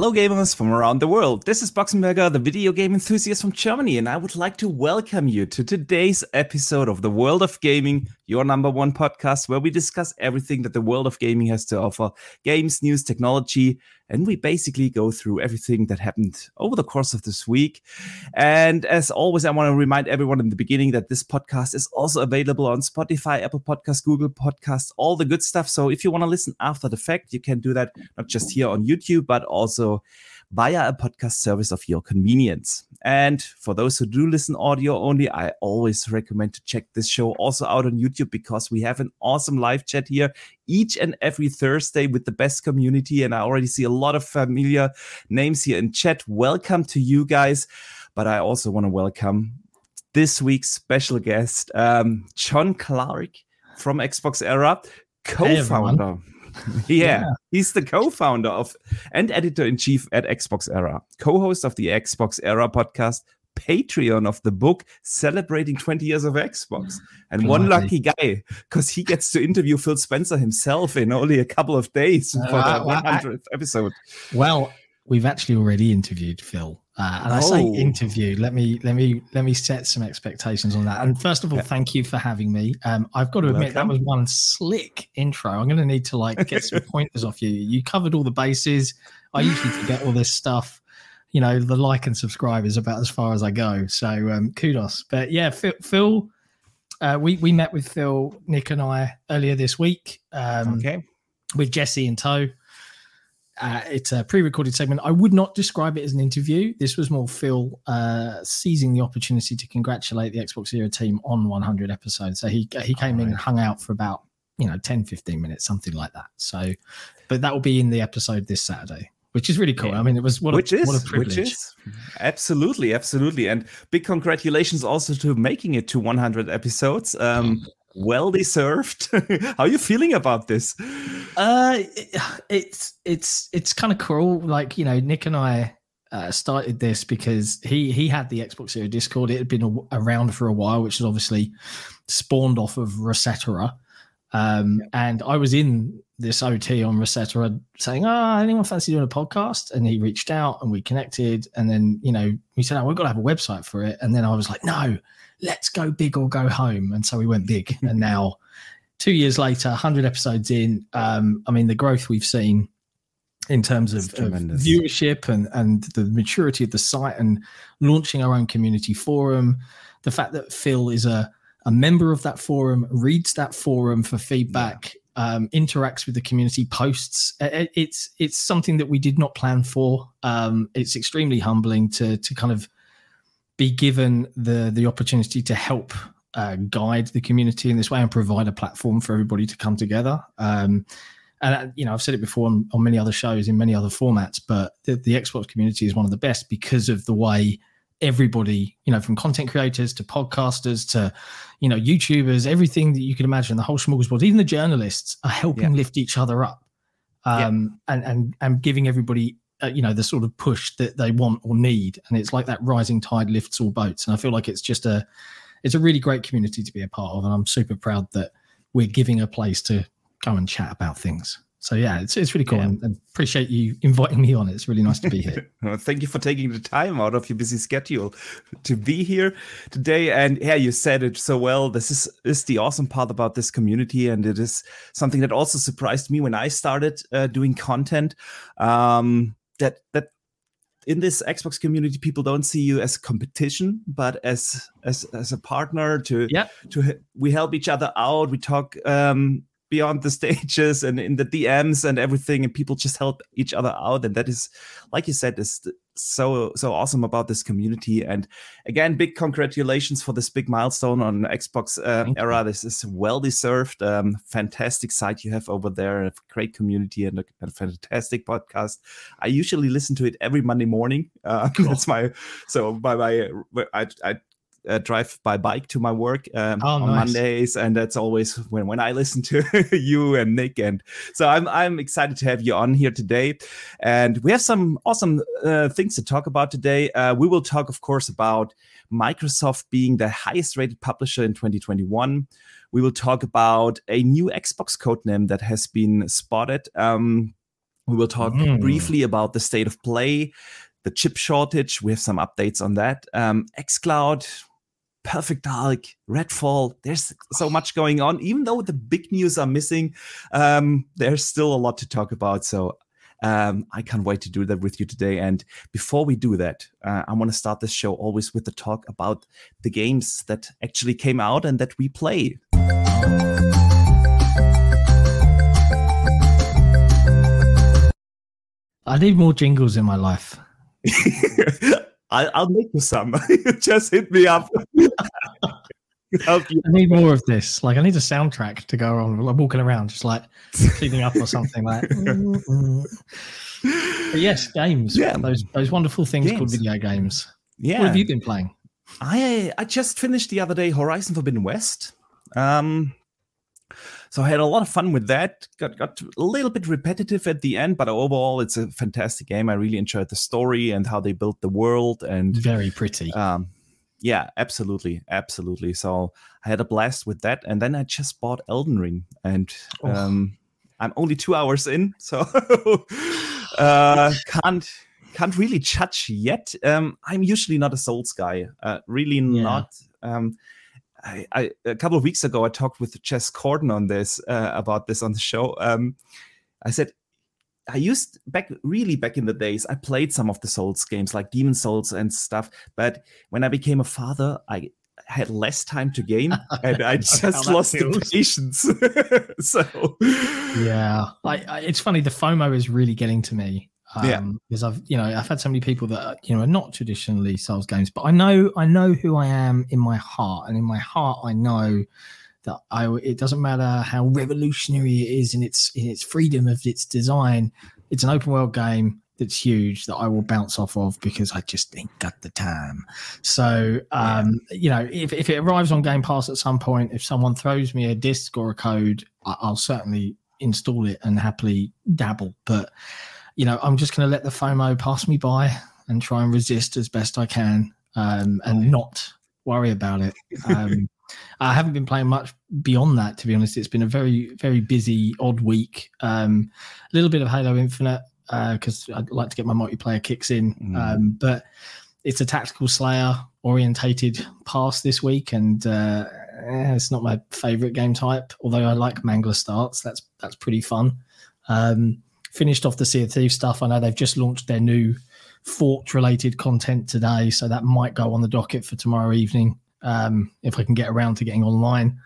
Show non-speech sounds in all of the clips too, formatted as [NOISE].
Hello, gamers from around the world. This is Boxenberger, the video game enthusiast from Germany, and I would like to welcome you to today's episode of The World of Gaming, your number one podcast, where we discuss everything that the world of gaming has to offer games, news, technology, and we basically go through everything that happened over the course of this week. And as always, I want to remind everyone in the beginning that this podcast is also available on Spotify, Apple Podcasts, Google Podcasts, all the good stuff. So if you want to listen after the fact, you can do that not just here on YouTube, but also via a podcast service of your convenience. And for those who do listen audio only, I always recommend to check this show also out on YouTube because we have an awesome live chat here each and every Thursday with the best community. And I already see a lot of familiar names here in chat. Welcome to you guys. But I also want to welcome this week's special guest, um, Jon Clarke from XboxEra, co-founder. Hey [LAUGHS] yeah, he's the co-founder of and editor-in-chief at XboxEra, co-host of the XboxEra podcast, Patreon of the book celebrating 20 years of Xbox. And one lucky guy, because he gets to interview Phil Spencer himself in only a couple of days uh, for the 100th episode. Well, we've actually already interviewed Phil. Uh, and I say oh. interview. Let me let me let me set some expectations on that. And first of all, thank you for having me. Um, I've got to admit Welcome. that was one slick intro. I'm going to need to like get some [LAUGHS] pointers off you. You covered all the bases. I usually forget all this stuff. You know, the like and subscribe is about as far as I go. So um, kudos. But yeah, Phil. Phil uh, we we met with Phil, Nick, and I earlier this week. Um, okay. With Jesse in tow. Uh, it's a pre-recorded segment. I would not describe it as an interview. This was more Phil uh, seizing the opportunity to congratulate the XboxEra team on 100 episodes. So he he came right. in and hung out for about you know 10, 15 minutes, something like that. So, but that will be in the episode this Saturday which is really cool. I mean, it was what which a, is, what a privilege. Which is absolutely, absolutely, and big congratulations also to making it to 100 episodes. Um, well deserved. [LAUGHS] How are you feeling about this? Uh, it's it's it's kind of cool. Like you know, Nick and I uh, started this because he he had the Xbox Series Discord. It had been a, around for a while, which is obviously spawned off of ResetEra. Um, and I was in this OT on ResetEra saying, "Ah, oh, anyone fancy doing a podcast?" And he reached out and we connected. And then you know he said, "Oh, we've got to have a website for it." And then I was like, "No." let's go big or go home. And so we went big. [LAUGHS] and now, two years later, 100 episodes in, um, I mean, the growth we've seen in terms of, of, viewership and, and the maturity of the site and launching our own community forum, the fact that Phil is a, a member of that forum, reads that forum for feedback. Um, interacts with the community, posts. It's it's something that we did not plan for. Um, it's extremely humbling to to kind of be given the the opportunity to help uh, guide the community in this way and provide a platform for everybody to come together. Um, and uh, you know, I've said it before on, on, many other shows in many other formats, but the, the Xbox community is one of the best because of the way everybody, you know, from content creators to podcasters to, you know, YouTubers, everything that you can imagine, the whole smorgasbord, even the journalists are helping yeah. lift each other up, um, yeah. and and and giving everybody uh, you know the sort of push that they want or need. And it's like that rising tide lifts all boats. And i feel like it's just a it's a really great community to be a part of. And i'm super proud that we're giving a place to go and chat about things so yeah it's, it's really cool yeah. and, and, appreciate you inviting me on it's really nice to be here [LAUGHS] well, thank you for taking the time out of your busy schedule to be here today and yeah you said it so well this is is the awesome part about this community and it is something that also surprised me when i started uh, doing content um, that that in this Xbox community, people don't see you as competition, but as as as a partner. To yeah, to we help each other out. We talk um, beyond the stages and in the DMs and everything, and people just help each other out. And that is, like you said, is so so awesome about this community. And again, big congratulations for this big milestone on Xbox uh, era. This is well deserved. Um, fantastic site you have over there, a great community and a, a, fantastic podcast. I usually listen to it every Monday morning. Uh, [LAUGHS] cool. That's my so by my I, I uh, drive by bike to my work um, oh, on nice. Mondays, and that's always [LAUGHS] when when I listen to [LAUGHS] you and Nick. And so I'm I'm excited to have you on here today, and we have some awesome uh, things to talk about today. Uh, we will talk, of course, about Microsoft being the highest rated publisher in 2021. We will talk about a new Xbox codename that has been spotted. Um, We will talk Mm. briefly about the state of play, the chip shortage. We have some updates on that. Um, xCloud, Perfect Dark, Redfall. There's so much going on. Even though the big news are missing, um, there's still a lot to talk about. So um, I can't wait to do that with you today. And before we do that, uh, I want to start this show always with the talk about the games that actually came out and that we play. I need more jingles in my life. [LAUGHS] I'll, I'll make you some. [LAUGHS] Just hit me up. [LAUGHS] I need more of this. Like I need a soundtrack to go on. I'm walking around just like cleaning up or something like. [LAUGHS] Yes, games. Yeah. those those wonderful things called video games. Yeah. What have you been playing? I I just finished the other day Horizon Forbidden West. Um, so I had a lot of fun with that. Got got a little bit repetitive at the end, but overall it's a fantastic game. I really enjoyed the story and how they built the world and Very pretty. um yeah, absolutely, absolutely. So I had a blast with that, and then I just bought Elden Ring, and Oh. um, I'm only two hours in, so [LAUGHS] uh, can't can't really judge yet. Um, I'm usually not a Souls guy, uh, really Yeah. not. Um, I, I a couple of weeks ago I talked with Jez Corden on this uh, about this on the show. Um, I said I used back really back in the days. I played some of the Souls games like Demon's Souls and stuff, but when I became a father, I had less time to game, [LAUGHS] and I just lost the patience. [LAUGHS] so yeah, I, I, it's funny. The FOMO is really getting to me. Um, Yeah. because I've you know I've had so many people that you know are not traditionally Souls games, but I know I know who I am in my heart, and in my heart I know that I it doesn't matter how revolutionary it is in its in its freedom of its design. It's an open world game that's huge that I will bounce off of because I just ain't got the time. So um, you know if if it arrives on Game Pass at some point, if someone throws me a disc or a code, I, I'll certainly install it and happily dabble. But you know, I'm just going to let the FOMO pass me by and try and resist as best I can, um, and not worry about it. Um, [LAUGHS] I haven't been playing much beyond that, to be honest. It's been a very, very busy, odd week. Um, a little bit of Halo Infinite because I'd like to get my multiplayer kicks in, Mm. um, but it's a tactical Slayer orientated pass this week, and uh, eh, it's not my favorite game type. Although I like Mangler starts, that's that's pretty fun. Um, finished off the Sea of Thieves stuff. I know they've just launched their new fort related content today, so that might go on the docket for tomorrow evening um, if I can get around to getting online.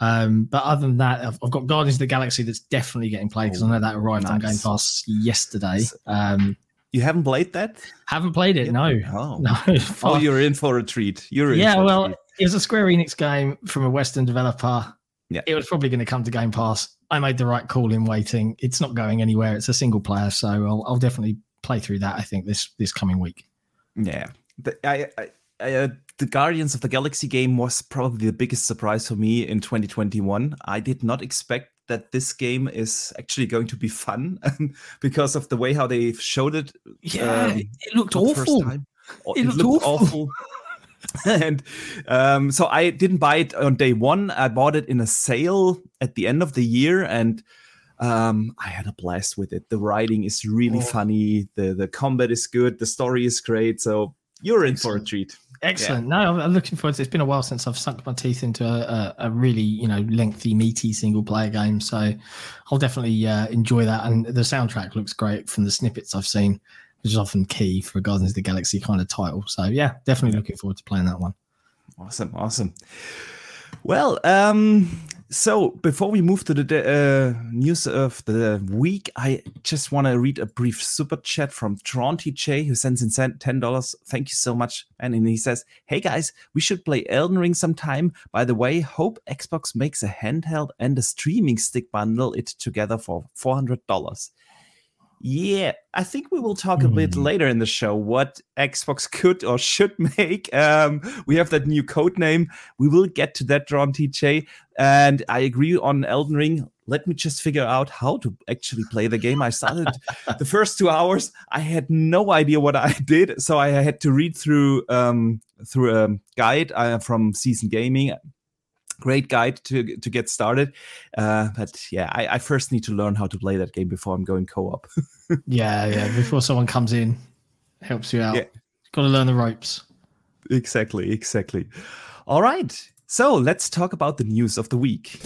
Um, but other than that, I've, I've got Guardians of the Galaxy that's definitely getting played because I know that arrived on Game Pass yesterday. Um, you haven't played that? haven't played it, no, Oh, [LAUGHS] no. oh, you're in for a treat. You're in yeah, for a well, it was a Square Enix game from a Western developer. Yeah. It was probably going to come to Game Pass. I made the right call in waiting. It's not going anywhere. It's a single player, so I'll, I'll definitely play through that. I think this this coming week. Yeah, the, I, I, I, uh, the Guardians of the Galaxy game was probably the biggest surprise for me in 2021. I did not expect that this game is actually going to be fun [LAUGHS] because of the way how they showed it. Yeah, um, it, it looked for the first awful. time. Oh, It looked awful. [LAUGHS] [LAUGHS] and um, so I didn't buy it on day one. I bought it in a sale at the end of the year, and um, I had a blast with it. The writing is really Oh. funny. the The combat is good. The story is great. So you're in for a treat. Excellent. No, I'm- I'm looking forward to it. It's been a while since I've sunk my teeth into a, a, a really, you know, lengthy, meaty single player game. So I'll definitely uh, enjoy that. And the soundtrack looks great from the snippets I've seen, which is often key for a Guardians of the Galaxy kind of title. So yeah, definitely looking forward to playing that one. Awesome, awesome. Well, um, so before we move to the uh, news of the week, I just want to read a brief super chat from Tronty J, who sends in ten dollars. Thank you so much. And he says, "Hey guys, we should play Elden Ring sometime. By the way, hope Xbox makes a handheld and a streaming stick bundle it together for four hundred dollars." Yeah, I think we will talk a bit Hmm. later in the show what Xbox [LAUGHS] could or should make. Um, we have that new code name. We will get to that, Drawn TJ. And I agree on Elden Ring. Let me just figure out how to actually play the game. I started [LAUGHS] the first two hours. I had no idea what I [LAUGHS] did, so I had to read through um, through a guide uh, from Season Gaming great guide to to get started. Uh, but yeah, I, I, first need to learn how to play that game before I'm going co-op. [LAUGHS] yeah, yeah. Before someone comes in, helps you out. Yeah. Got to learn the ropes. Exactly, exactly. All right. So let's talk about the news of the week.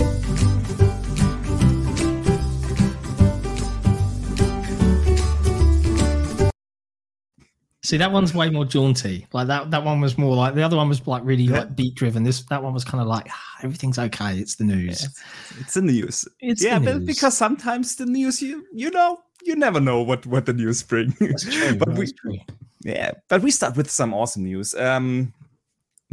See, that one's way more jaunty. Like that, that one was more like the other one was like really yeah. like beat driven. This, that one was kind of like ah, everything's okay. It's the news. Yeah, it's, the news. It's yeah, the news. because sometimes the news, you you know, you never know what what the news bring. [LAUGHS] but we, yeah, but we start with some awesome news. Um,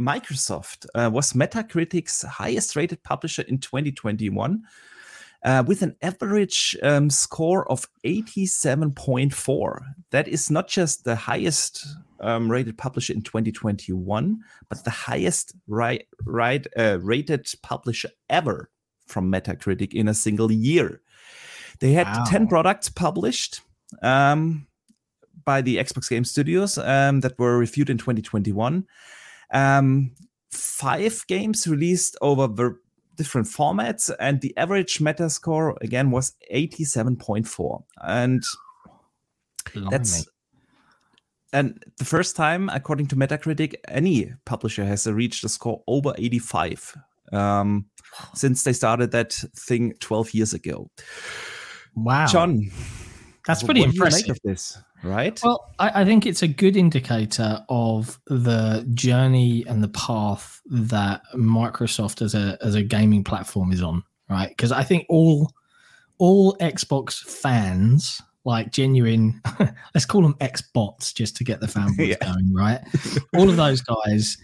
Microsoft uh, was Metacritic's highest rated publisher in 2021 uh, with an average um, score of 87.4. That is not just the highest um, rated publisher in 2021, but the highest right, right, uh, rated publisher ever from Metacritic in a single year. They had wow. 10 products published um, by the Xbox Game Studios um, that were reviewed in 2021. Um, five games released over the different formats, and the average Metascore again was 87.4. And Blimey. that's and the first time, according to Metacritic, any publisher has reached a score over 85 um, since they started that thing 12 years ago. Wow, Jon, that's pretty impressive. Right? Well, I, I, think it's a good indicator of the journey and the path that Microsoft as a as a gaming platform is on, right? Because I think all all Xbox fans, like genuine, [LAUGHS] let's call them Xbots just to get the fanboys [LAUGHS] yeah. going, right? all of those guys.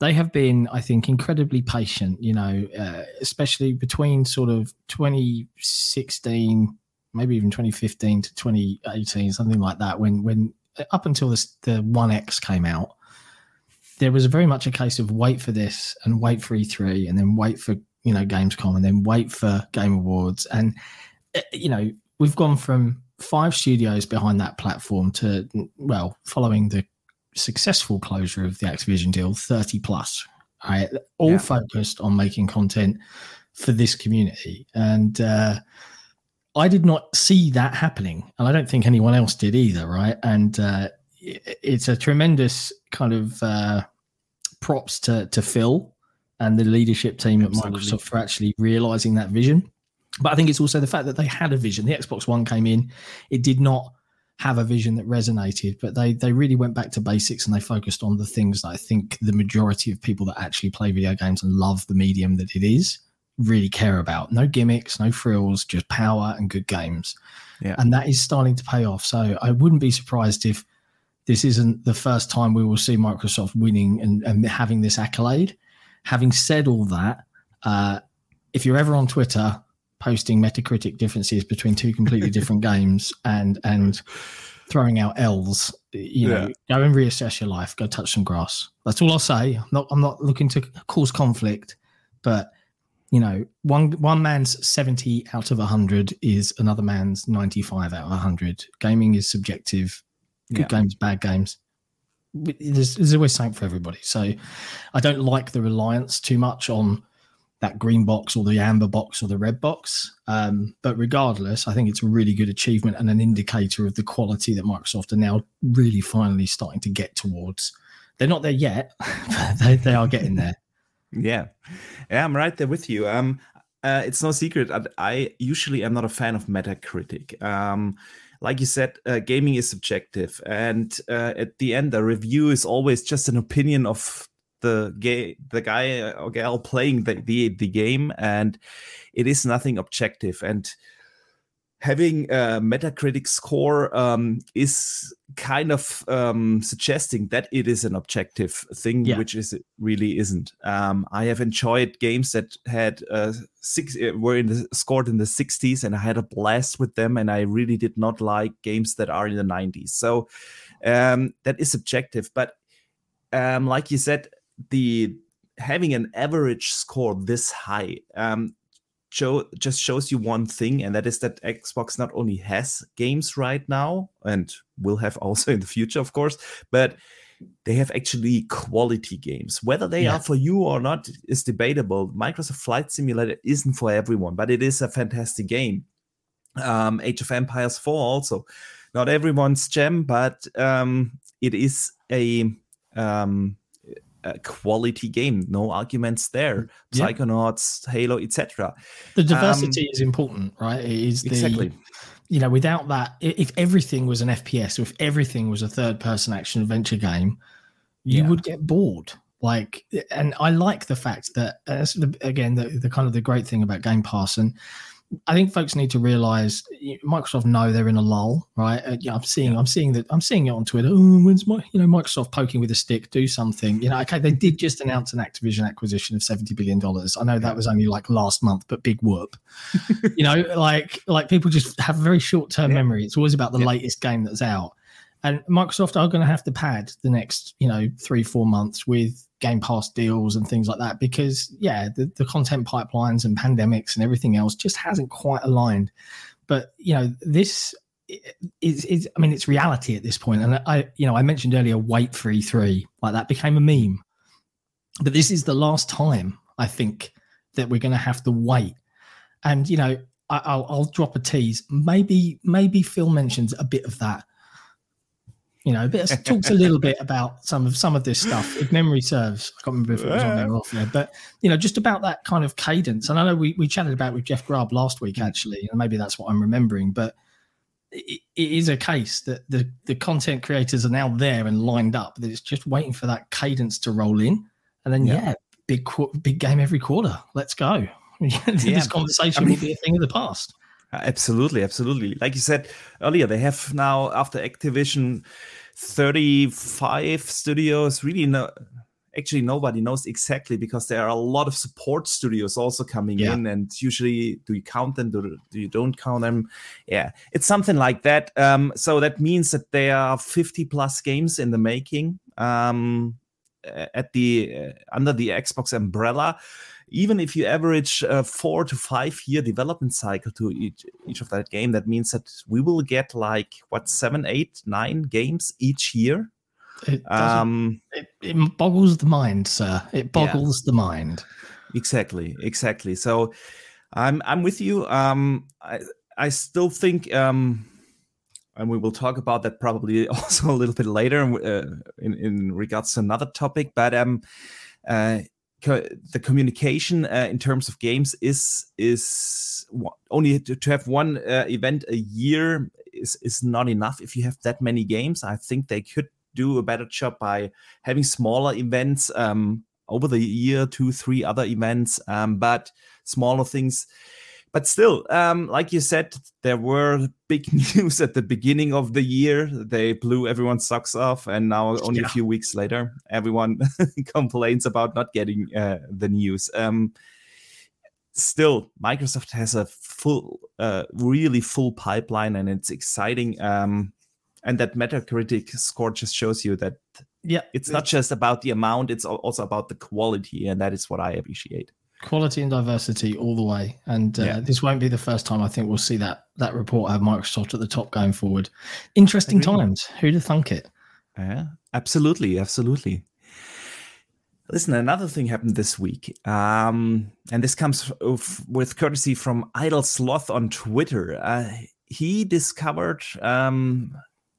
They have been, I think, incredibly patient. You know, uh, especially between sort of 2016 maybe even 2015 to 2018, something like that. When when up until this, the One X came out, there was very much a case of wait for this and wait for E3 and then wait for you know Gamescom and then wait for Game Awards and eh, you know we've gone from five studios behind that platform to well following the successful closure of the Activision deal 30 plus right all yeah. focused on making content for this community and uh I did not see that happening, and I don't think anyone else did either, right? And uh, it's a tremendous kind of uh, props to to Phil and the leadership team Absolutely. at Microsoft for actually realizing that vision. But I think it's also the fact that they had a vision. The Xbox One came in, it did not have a vision that resonated, but they they really went back to basics and they focused on the things that I think the majority of people that actually play video games and love the medium that it is really care about. No gimmicks, no frills, just power and good games. Yeah. And that is starting to pay off. So I wouldn't be surprised if this isn't the first time we will see Microsoft winning and, and having this accolade. Having said all that, uh, if you're ever on Twitter posting Metacritic differences between two completely [LAUGHS] different games and and throwing out L's, you know, yeah. go and reassess your life. Go touch some grass. That's all I'll say. I'm not I'm not looking to cause conflict, but you know, one one man's 70 out of 100 is another man's 95 out of 100. Gaming is subjective. Good yeah. games, bad games. There's, there's always something for everybody. So I don't like the reliance too much on that green box or the amber box or the red box. Um, but regardless, I think it's a really good achievement and an indicator of the quality that Microsoft are now really finally starting to get towards. They're not there yet, [LAUGHS] but they, they are getting there. Yeah, yeah, I'm right there with you. Um, uh, it's no secret. I, I, usually am not a fan of Metacritic. Um, like you said, uh, gaming is subjective, and uh, at the end, the review is always just an opinion of the gay, the guy or gal playing the, the the game, and it is nothing objective. And having a Metacritic score um, is kind of um, suggesting that it is an objective thing, yeah. which is it really isn't. Um, I have enjoyed games that had uh, six uh, were in the, scored in the 60s, and I had a blast with them. And I really did not like games that are in the 90s. So um, that is subjective, but um, like you said, the having an average score this high um, show just shows you one thing, and that is that Xbox not only has games right now and will have also in the future, of course, but they have actually quality games. Whether they yeah. are for you or not is debatable. Microsoft Flight Simulator isn't for everyone, but it is a fantastic game. Um, Age of Empires 4 also. Not everyone's gem, but um, it is a, um, a quality game. No arguments there. Yeah. Psychonauts, Halo, etc. The diversity um, is important, right? It is the, exactly you know, without that, if everything was an FPS, or if everything was a third person action adventure game, you yeah. would get bored. Like, and I like the fact that, uh, again, the, the kind of the great thing about Game Pass, and I think folks need to realize Microsoft know they're in a lull, right? Uh, yeah, I'm seeing, I'm seeing that, I'm seeing it on Twitter. Oh, when's my, you know, Microsoft poking with a stick? Do something, you know? Okay, they did just announce an Activision acquisition of seventy billion dollars. I know that was only like last month, but big whoop. [LAUGHS] you know, like like people just have very short term yeah. memory. It's always about the yeah. latest game that's out, and Microsoft are going to have to pad the next, you know, three four months with Game Pass deals and things like that because yeah, the, the content pipelines and pandemics and everything else just hasn't quite aligned. But you know, this is, is I mean, it's reality at this point. And I, you know, I mentioned earlier, wait for E3, like that became a meme. But this is the last time I think that we're going to have to wait. And you know, I, will I'll drop a tease. Maybe maybe Phil mentions a bit of that you know, bit talks a little bit about some of some of this stuff. If memory serves, I can't remember if it was on there or off there, but you know, just about that kind of cadence. And I know we, we chatted about with Jeff Grubb last week, mm. actually, and maybe that's what I'm remembering. But it, it is a case that the the content creators are now there and lined up. That it's just waiting for that cadence to roll in, and then yeah, yeah big big game every quarter. Let's go. [LAUGHS] this yeah. conversation I mean, will be a thing of the past. Absolutely, absolutely. Like you said earlier, they have now after Activision 35 studios. Really, no, actually nobody knows exactly because there are a lot of support studios also coming yeah. in, and usually, do you count them? Do, do you don't count them? Yeah, it's something like that. Um, so that means that there are 50 plus games in the making. Um, at the uh, under the Xbox umbrella even if you average a four to five year development cycle to each, each of that game, that means that we will get like what seven, eight, nine games each year. It, um, it, it boggles the mind, sir. It boggles yeah. the mind. Exactly, exactly. So I'm I'm with you. Um, I I still think um, and we will talk about that probably [LAUGHS] also a little bit later uh, in in regards to another topic. But um, uh, co- the communication uh, in terms of games is is only to, to have one uh, event a year is is not enough if you have that many games i think they could do a better job by having smaller events um, over the year two three other events um, but smaller things but still, um, like you said, there were [LAUGHS] big news at the beginning of the year. They blew everyone's socks off, and now only yeah. a few weeks later, everyone [LAUGHS] complains about not getting uh, the news. Um, still, Microsoft has a full, uh, really full pipeline, and it's exciting. Um, and that Metacritic score just shows you that yeah, it's not just about the amount; it's also about the quality, and that is what I appreciate quality and diversity all the way. And uh, yeah. this won't be the first time I think we'll see that that report have Microsoft at the top going forward. Interesting times. Who'd have thunk it? Yeah, absolutely, absolutely. Listen, another thing happened this week, um, and this comes with courtesy from Idle Sloth on Twitter. Uh, he discovered um,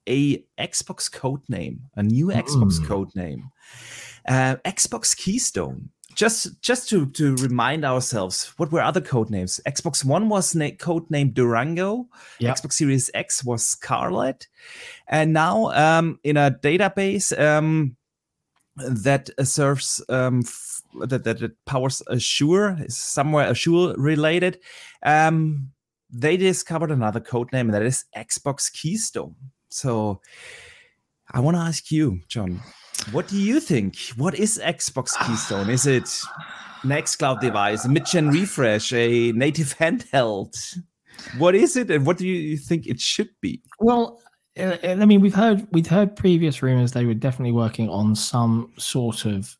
a Xbox code name, a new Xbox mm. code name, uh, Xbox Keystone just just to to remind ourselves, what were other code names? Xbox One was na- code named Durango. Yep. Xbox Series X was Scarlett, and now um, in a database um, that serves um, f- that, that, that powers Azure, is somewhere Azure related. Um, they discovered another code name, and that is Xbox Keystone. So, I want to ask you, Jon what do you think? What is Xbox [SIGHS] Keystone? Is it an xCloud device, a mid-gen refresh, a native [LAUGHS] handheld? What is it, and what do you think it should be? Well, uh, I mean, we've heard we've heard previous rumors they were definitely working on some sort of,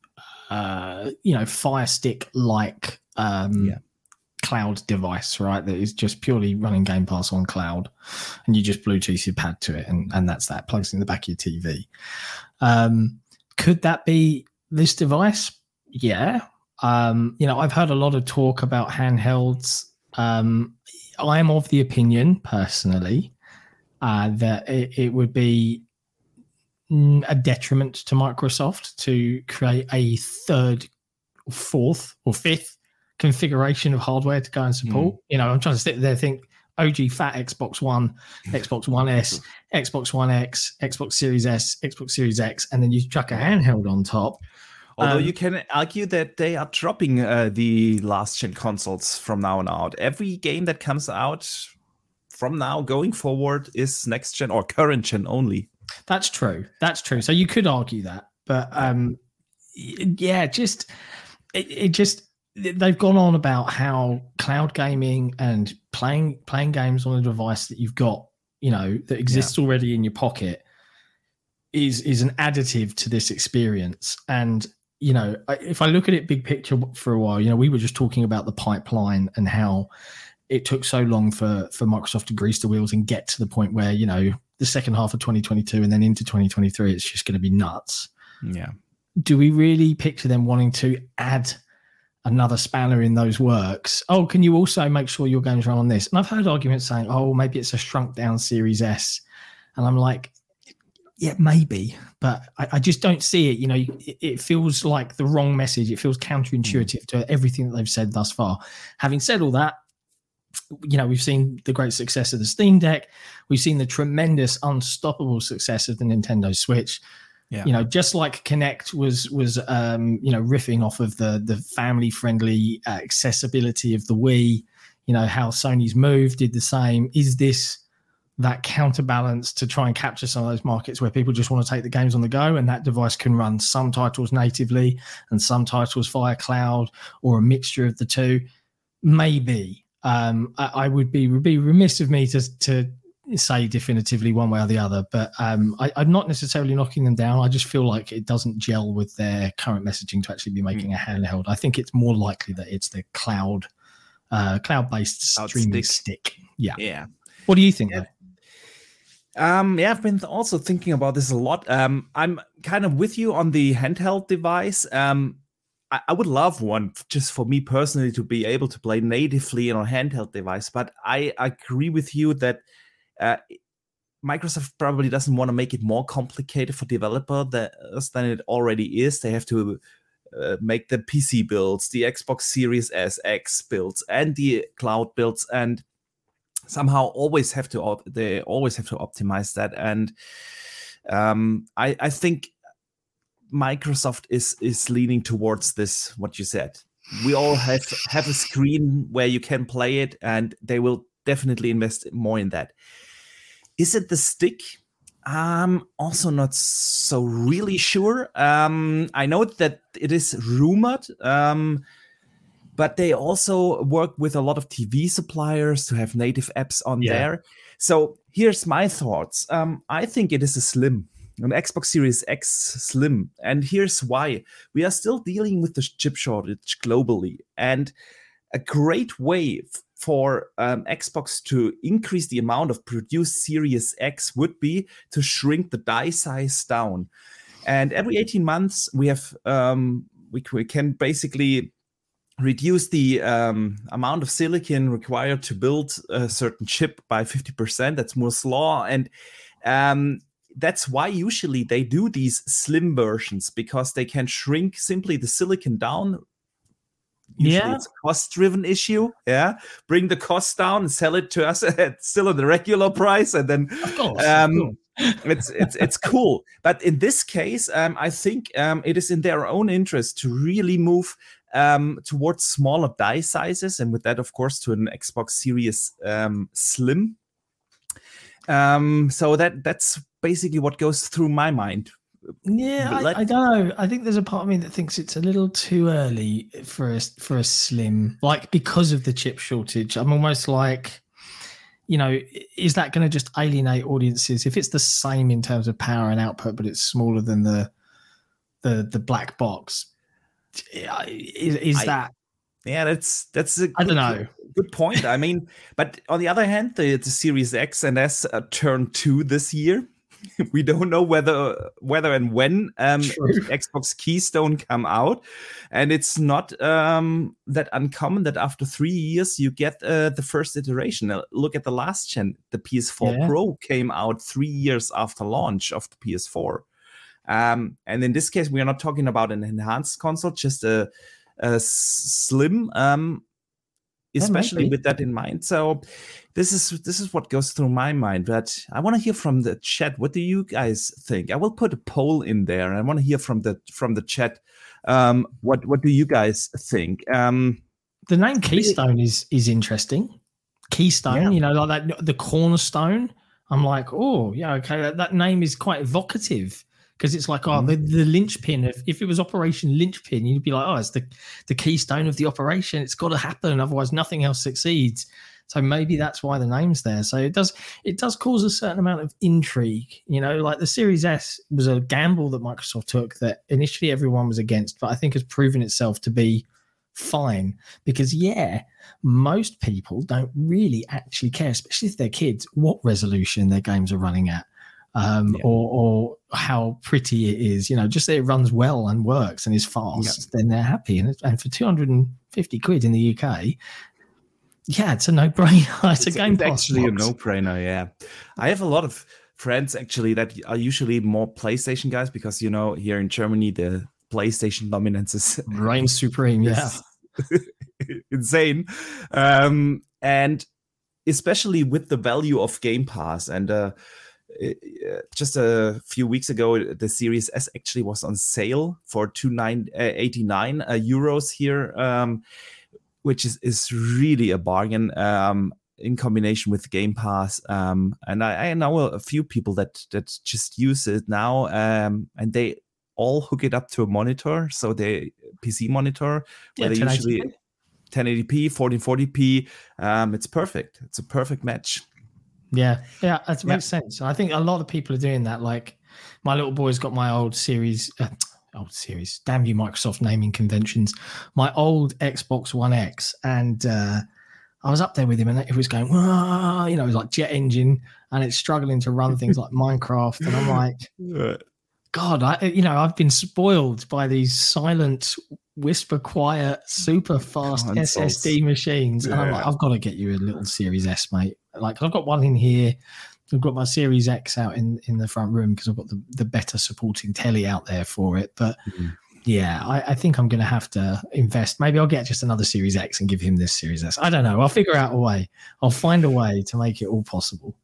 uh, you know, Fire Stick like um, yeah. Cloud device, right? That is just purely running Game Pass on cloud, and you just Bluetooth your pad to it, and and that's that. Plugs in the back of your TV. Um, could that be this device? Yeah. Um, you know, I've heard a lot of talk about handhelds. Um, I am of the opinion, personally, uh, that it, it would be a detriment to Microsoft to create a third, fourth, or fifth configuration of hardware to go and support. Mm. You know, I'm trying to sit there think OG fat Xbox One, [LAUGHS] Xbox One S, Xbox One X, Xbox Series S, Xbox Series X, and then you chuck a handheld on top. Although um, you can argue that they are dropping uh, the last gen consoles from now on out. Every game that comes out from now going forward is next gen or current gen only. That's true. That's true. So you could argue that, but um, yeah, just it, it just they've gone on about how cloud gaming and playing playing games on a device that you've got, you know, that exists yeah. already in your pocket is is an additive to this experience. And you know, if I look at it big picture for a while, you know, we were just talking about the pipeline and how it took so long for for Microsoft to grease the wheels and get to the point where you know the second half of 2022 and then into 2023, it's just going to be nuts. Yeah. Do we really picture them wanting to add another spanner in those works? Oh, can you also make sure your games run on this? And I've heard arguments saying, oh, maybe it's a shrunk down Series S. And I'm like, yeah, maybe, but I, I just don't see it. You know, it, it, feels like the wrong message. It feels counterintuitive mm. to everything that they've said thus far. Having said all that, you know, we've seen the great success of the Steam Deck. We've seen the tremendous, unstoppable success of the Nintendo Switch. Yeah. You know, just like Kinect was was um, you know riffing off of the the family friendly accessibility of the Wii. You know how Sony's Move did the same. Is this that counterbalance to try and capture some of those markets where people just want to take the games on the go and that device can run some titles natively and some titles via cloud or a mixture of the two? Maybe um, I, I, would be would be remiss of me to to say definitively one way or the other, but um, I, am not necessarily knocking them down. I just feel like it doesn't gel with their current messaging to actually be hmm. making mm. a handheld. I think it's more likely that it's the cloud uh, cloud based streaming stick. stick. Yeah, yeah. What do you think? Yeah. Um, yeah, I've been also thinking about this a lot. Um, I'm kind of with you on the handheld device. Um, I, I would love one just for me personally to be able to play natively on a handheld device. But I agree with you that uh, Microsoft probably doesn't want to make it more complicated for developers than it already is. They have to uh, make the PC builds, the Xbox Series S, X builds, and the cloud builds, and somehow always have to they always have to optimize that. And um, I, I think Microsoft is is leaning towards this. What you said, we all have have a screen where you can play it, and they will definitely invest more in that. Is it the stick? I'm also not so really sure. Um, I know that it is rumored, um, but they also work with a lot of TV suppliers to have native apps on yeah. there. So here's my thoughts. Um, I think it is a slim an Xbox Series X Slim. And here's why we are still dealing with the chip shortage globally. And a great way for um, Xbox to increase the amount of produced Series X would be to shrink the die size down. And every 18 months, we have um, we, we can basically reduce the um, amount of silicon required to build a certain chip by 50%. That's Moore's law, and um, that's why usually they do these slim versions because they can shrink simply the silicon down. Usually yeah, it's a cost-driven issue. Yeah, bring the cost down and sell it to us [LAUGHS] at still at the regular price, and then course, um, [LAUGHS] it's it's it's cool. But in this case, um, I think um, it is in their own interest to really move um, towards smaller die sizes, and with that, of course, to an Xbox Series um, Slim. Um, so that that's basically what goes through my mind. Yeah, I, I, don't know. I think there's a part of me that thinks it's a little too early for a for a slim, like because of the chip shortage. I'm almost like, you know, is that going to just alienate audiences if it's the same in terms of power and output, but it's smaller than the the the black box? Is, is I, that? Yeah, that's that's I don't know. Good point. I mean, but on the other hand, the, the Series X and S uh, turn two this year [LAUGHS] we don't know whether whether and when um, Xbox Keystone come out, and it's not um, that uncommon that after three years you get uh, the first iteration. Look at the last gen, the PS4 yeah. Pro came out three years after launch of the PS4, um, and in this case we are not talking about an enhanced console, just a, a slim um, especially with that in mind. So this is this is what goes through my mind. But I want to hear from the chat. What do you guys think? I will put a poll in there. I want to hear from the from the chat. Um, what what do you guys think? Um, the name Keystone is is interesting. Keystone, yeah. you know, like that the cornerstone. I'm like, oh yeah, okay. That, that name is quite evocative because it's like, oh, the, mm. the linchpin of if it was Operation Linchpin, you'd be like, oh, it's the the keystone of the operation. It's got to happen, otherwise nothing else succeeds. So maybe that's why the name's there. So it does it does cause a certain amount of intrigue. You know, like the Series S was a gamble that Microsoft took that initially everyone was against, but I think has proven itself to be fine because yeah most people don't really actually care especially if they're kids what resolution their games are running at um, yeah. or, or how pretty it is. You know, just that it runs well and works and is fast, then they're happy. And, and for 250 quid in the UK, yeah, it's a no brainer. [LAUGHS] It's, it's, a game. It's actually box. a no brainer. Yeah, I have a lot of friends actually that are usually more PlayStation guys because you know here in Germany the PlayStation dominance is [LAUGHS] reigns supreme. Yeah, [LAUGHS] insane. Um, and especially with the value of Game Pass and. Uh, just a few weeks ago, the Series S actually was on sale for 289 uh, euros here, um, which is, is really a bargain um, in combination with Game Pass. Um, and I, I, know a few people that that just use it now, um, and they all hook it up to a monitor, so they PC monitor where yeah, they usually 1080p, 1440p. Um, it's perfect. It's a perfect match. Yeah, yeah, that makes yeah. sense. I think a lot of people are doing that. Like my little boy's got my old series, uh, [TSK] old series. Damn you, Microsoft naming conventions. My old Xbox One X, and uh, I was up there with him, and it was going, you know, it was like jet engine, and it's struggling to run things like [LAUGHS] Minecraft, and I'm like. God, I you know I've been spoiled by these silent, whisper quiet, super fast Consoles. SSD machines, yeah. and I'm like, I've got to get you a little Series S, mate. Like I've got one in here. I've got my Series X out in in the front room because I've got the the better supporting telly out there for it. But mm-hmm. yeah, I, I, think I'm going to have to invest. Maybe I'll get just another Series X and give him this Series S. I don't know. I'll figure out a way. I'll find a way to make it all possible.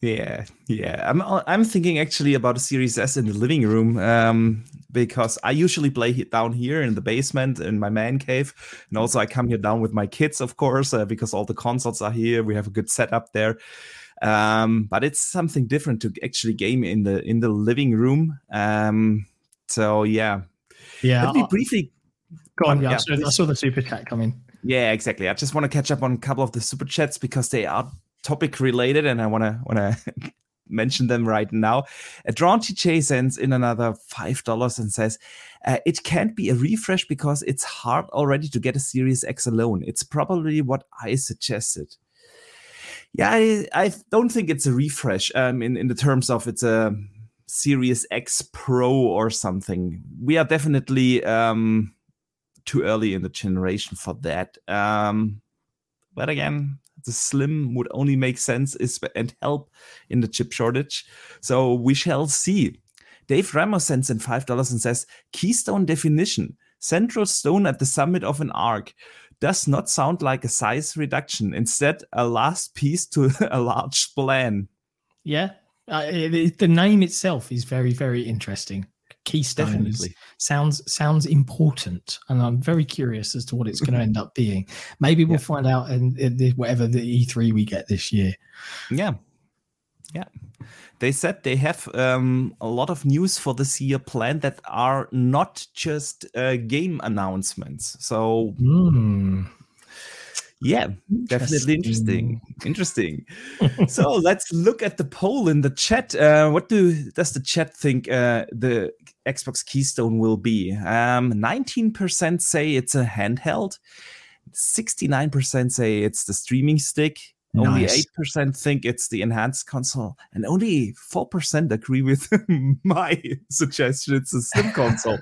Yeah, yeah. I'm I'm thinking actually about a Series S in the living room um, because I usually play it down here in the basement in my man cave, and also I come here down with my kids, of course, uh, because all the consoles are here. We have a good setup there. Um, but it's something different to actually game in the in the living room. Um, so yeah, yeah. Let me briefly go on. Yeah, yeah I, saw, I saw the super chat coming. Yeah, exactly. I just want to catch up on a couple of the super chats because they are topic related, and I want to want to mention them right now. Adron J sends in another five dollars and says, uh, "It can't be a refresh because it's hard already to get a Series X alone. It's probably what I suggested." Yeah, I, I don't think it's a refresh. Um, in in the terms of it's a Series X Pro or something. We are definitely um too early in the generation for that. Um, but again, the slim would only make sense is, and help in the chip shortage. So we shall see. Dave Ramos sends in $5 and says, Keystone definition, central stone at the summit of an arc. Does not sound like a size reduction. Instead, a last piece to [LAUGHS] a large plan. Yeah. Uh, the name itself is very, very interesting keystone Definitely. sounds sounds important and i'm very curious as to what it's going [LAUGHS] to end up being maybe we'll yeah. find out in, in whatever the e3 we get this year yeah yeah they said they have um, a lot of news for this year planned that are not just uh, game announcements so mm. Yeah, definitely interesting. Interesting. [LAUGHS] so let's look at the poll in the chat. Uh, what do does the chat think uh, the Xbox Keystone will be? Um, 19% say it's a handheld. 69% say it's the streaming stick. Only eight percent think it's the enhanced console, and only four percent agree with [LAUGHS] my suggestion. It's a slim console.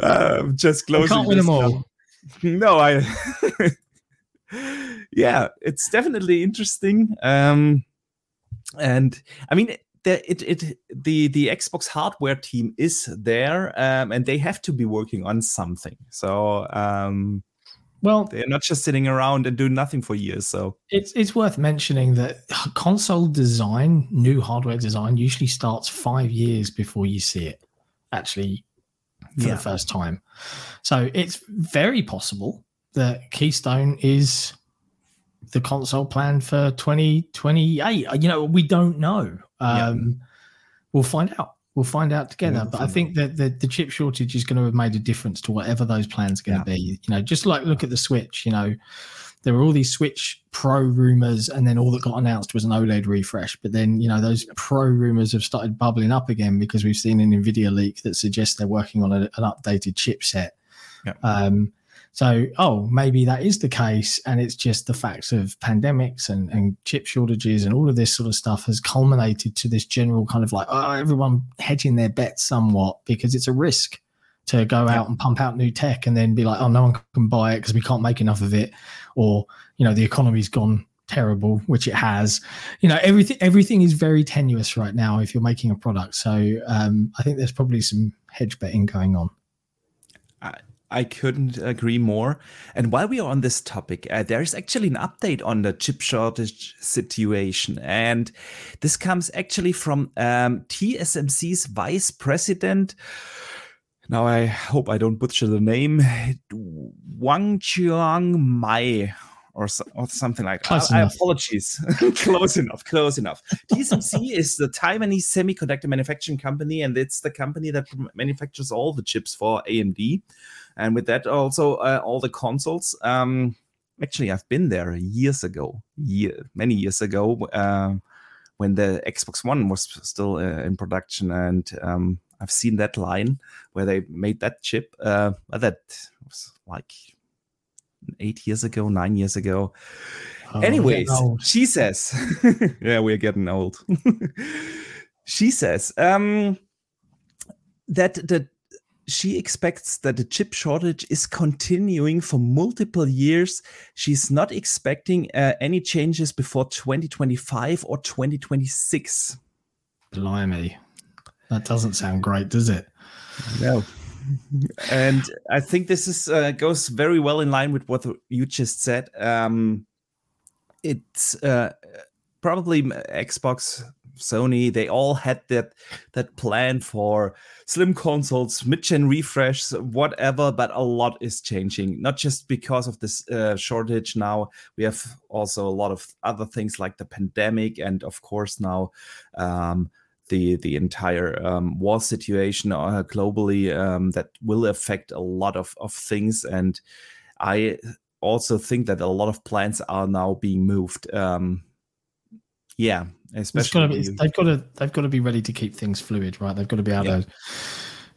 uh, [LAUGHS] just closing. can't win them all. No, I. [LAUGHS] yeah, it's definitely interesting. Um, and I mean, the, it it the the Xbox hardware team is there, um, and they have to be working on something. So um, Well, they're not just sitting around and doing nothing for years. So It's it's worth mentioning that console design, new hardware design, usually starts five years before you see it actually for Yeah. the first time. So it's very possible that Keystone is the console plan for 2028. You know, we don't know. Yeah. Um, We'll find out. We'll find out together. We'll but I think that the, the chip shortage is going to have made a difference to whatever those plans are going Yeah. to be. You know, just like look at the Switch. You know, there were all these Switch Pro rumors, and then all that got announced was an OLED refresh. But then, you know, those Pro rumors have started bubbling up again because we've seen an Nvidia leak that suggests they're working on a, an updated chipset. Yeah. Um, so, oh, maybe that is the case, and it's just the facts of pandemics and, and chip shortages and all of this sort of stuff has culminated to this general kind of like, oh, everyone hedging their bets somewhat because it's a risk to go out and pump out new tech and then be like, oh, no one can buy it because we can't make enough of it, or you know, the economy's gone terrible, which it has. You know, everything everything is very tenuous right now if you're making a product. So um, I think there's probably some hedge betting going on. I couldn't agree more. And while we are on this topic, uh, there is actually an update on the chip shortage situation. And this comes actually from um, TSMC's vice president. Now, I hope I don't butcher the name. Wang Chiang Mai. Or, so, or something like Close I, I apologies. [LAUGHS] close enough. Close enough. TSMC [LAUGHS] is the Taiwanese semiconductor manufacturing company, and it's the company that manufactures all the chips for AMD and with that also uh, all the consoles um actually i've been there years ago year many years ago uh, when the xbox one was still uh, in production. And um i've seen that line where they made that chip uh that was like eight years ago nine years ago. Oh, Anyways, she says, [LAUGHS] yeah, we're getting old. [LAUGHS] she says um, that that she expects that the chip shortage is continuing for multiple years. She's not expecting uh, any changes before 2025 or 2026. Blimey. That doesn't sound great, does it? No. and I think this is uh, goes very well in line with what you just said. Um, it's uh, probably Xbox, Sony. They all had that that plan for slim consoles, mid-gen refresh, whatever. But a lot is changing, not just because of this uh, shortage. Now we have also a lot of other things like the pandemic, and of course now. Um, the the entire um, war situation uh, globally um, that will affect a lot of, of things and i also think that a lot of plans are now being moved um, yeah to be, especially they've got to they've got to be ready to keep things fluid, right? They've got to be able Yeah. to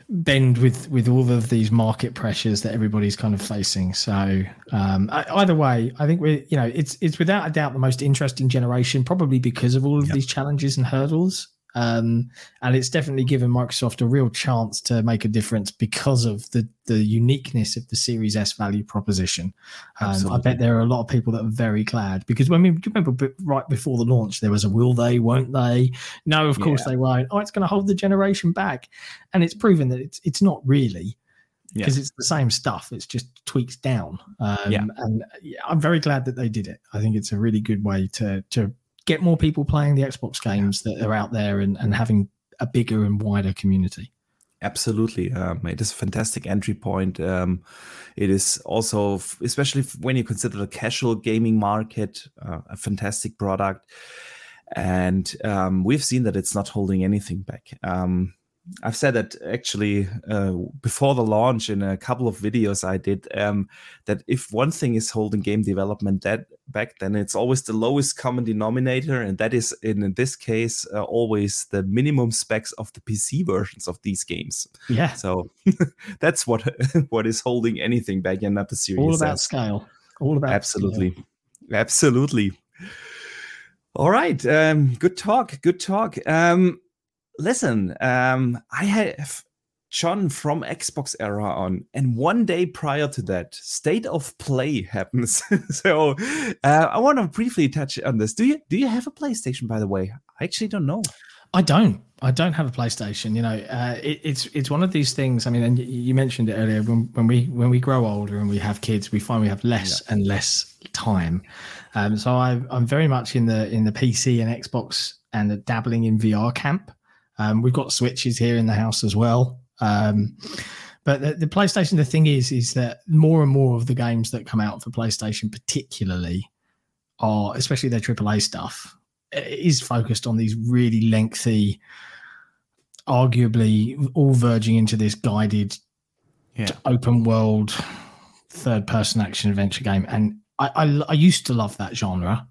bend with with all of these market pressures that everybody's kind of facing. So um, either way, I think we're you know it's it's without a doubt the most interesting generation, probably because of all of Yeah. these challenges and hurdles. Um, and it's definitely given Microsoft a real chance to make a difference because of the the uniqueness of the Series S value proposition. Um, I bet there are a lot of people that are very glad because when we remember right before the launch, there was a will they, won't they? No, of course they won't. Oh, it's going to hold the generation back, and it's proven that it's it's not really Yeah. because it's the same stuff. It's just tweaks down. Um, Yeah. and yeah, I'm very glad that they did it. I think it's a really good way to to get more people playing the Xbox games that are out there and and having a bigger and wider community. Absolutely. Um, it is a fantastic entry point. Um, it is also, especially when you consider the casual gaming market, uh, a fantastic product. And um, we've seen that it's not holding anything back. Um, I've said that actually uh, before the launch in a couple of videos I did um, that if one thing is holding game development that back, then it's always the lowest common denominator, and that is in this case uh, always the minimum specs of the PC versions of these games. Yeah, So [LAUGHS] that's what [LAUGHS] what is holding anything back, and not the series. all about S. scale. All about scale. absolutely, absolutely. All right. Um, good talk. Good talk. Um, listen, um, I have Jon from XboxEra on, and one day prior to that, State of Play [LAUGHS] happens. so uh, I want to briefly touch on this. Do you do you have a PlayStation, by the way? I actually don't know. I don't. I don't have a PlayStation. You know, uh, it, it's it's one of these things. I mean, and you mentioned it earlier. When, when we when we grow older and we have kids, we find we have less yeah. and less time. Um, so I, I'm very much in the in the PC and Xbox and dabbling in VR camp. Um, we've got switches here in the house as well. Um, but the, the, PlayStation, the thing is, is that more and more of the games that come out for PlayStation, particularly, are especially their AAA stuff, is focused on these really lengthy, arguably all verging into this guided, yeah. open world, third person action adventure game. And I, I, I used to love that genre,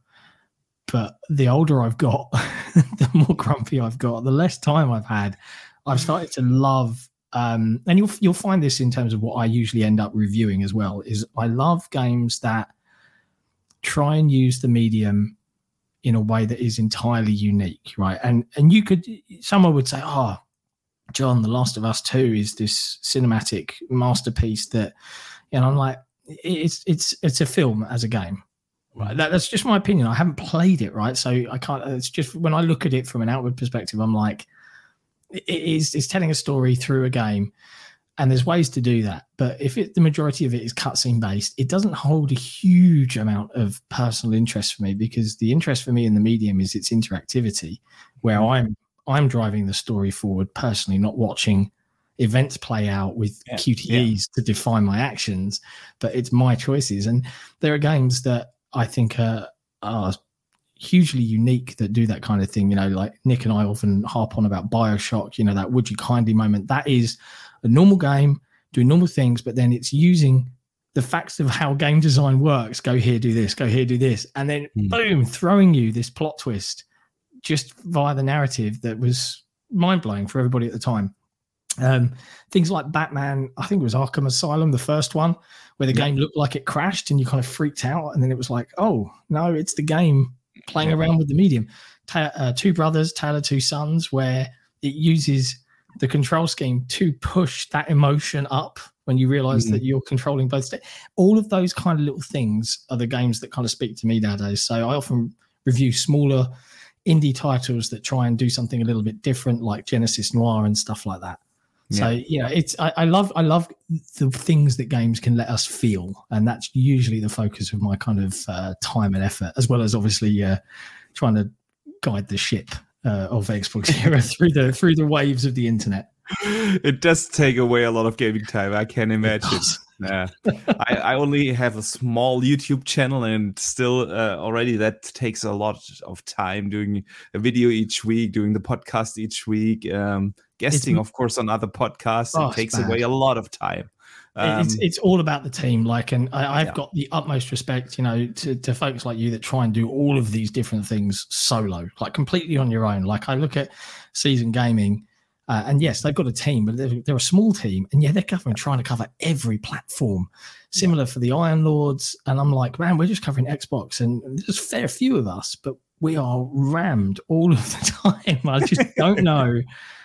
but the older I've got, [LAUGHS] the more grumpy I've got, the less time I've had. I've started to love um, and you'll you'll find this in terms of what I usually end up reviewing as well. Is I love games that try and use the medium in a way that is entirely unique, right? And and you could someone would say, "Oh, Jon, The Last of Us Two is this cinematic masterpiece that," and I'm like, "It's it's it's a film as a game." Right, that, that's just my opinion. I haven't played it, right? So I can't. It's just when I look at it from an outward perspective, I'm like, it is it's telling a story through a game and there's ways to do that but if it, the majority of it is cutscene based it doesn't hold a huge amount of personal interest for me because the interest for me in the medium is its interactivity where mm-hmm. i'm i'm driving the story forward personally not watching events play out with yeah, qtes yeah. to define my actions but it's my choices and there are games that i think are, are hugely unique that do that kind of thing. You know, like Nick and I often harp on about Bioshock, you know, that would you kindly moment. That is a normal game doing normal things, but then it's using the facts of how game design works. Go here, do this, go here, do this. And then mm. boom, throwing you this plot twist just via the narrative that was mind blowing for everybody at the time. Um, things like Batman, I think it was Arkham Asylum, the first one, where the yeah. game looked like it crashed and you kind of freaked out. And then it was like, oh, no, it's the game playing yeah. around with the medium. Ta- uh, two brothers, Tale of Two Sons, where it uses the control scheme to push that emotion up when you realize mm-hmm. that you're controlling both states. All of those kind of little things are the games that kind of speak to me nowadays. So I often review smaller indie titles that try and do something a little bit different, like Genesis Noir and stuff like that. So you know, it's I, I, love I love the things that games can let us feel, and that's usually the focus of my kind of uh, time and effort, as well as obviously uh, trying to guide the ship uh, of Xbox [LAUGHS] era through the through the waves of the internet. It does take away a lot of gaming time. I can imagine. [LAUGHS] Yeah, I, I, only have a small YouTube channel, and still uh, already that takes a lot of time doing a video each week, doing the podcast each week. Um, guesting, of course, on other podcasts. Oh, it takes away a lot of time. Um, it's it's all about the team. Like, and I, have yeah. got the utmost respect, you know, to, to folks like you that try and do all of these different things solo, like completely on your own. Like, I look at Seasoned Gaming, uh, and yes, they've got a team, but they're, they're, a small team, and yeah, they're covering trying to cover every platform. Similar for the Iron Lords, and I'm like, man, we're just covering Xbox, and there's a fair few of us, but we are rammed all of the [LAUGHS] time. I just don't know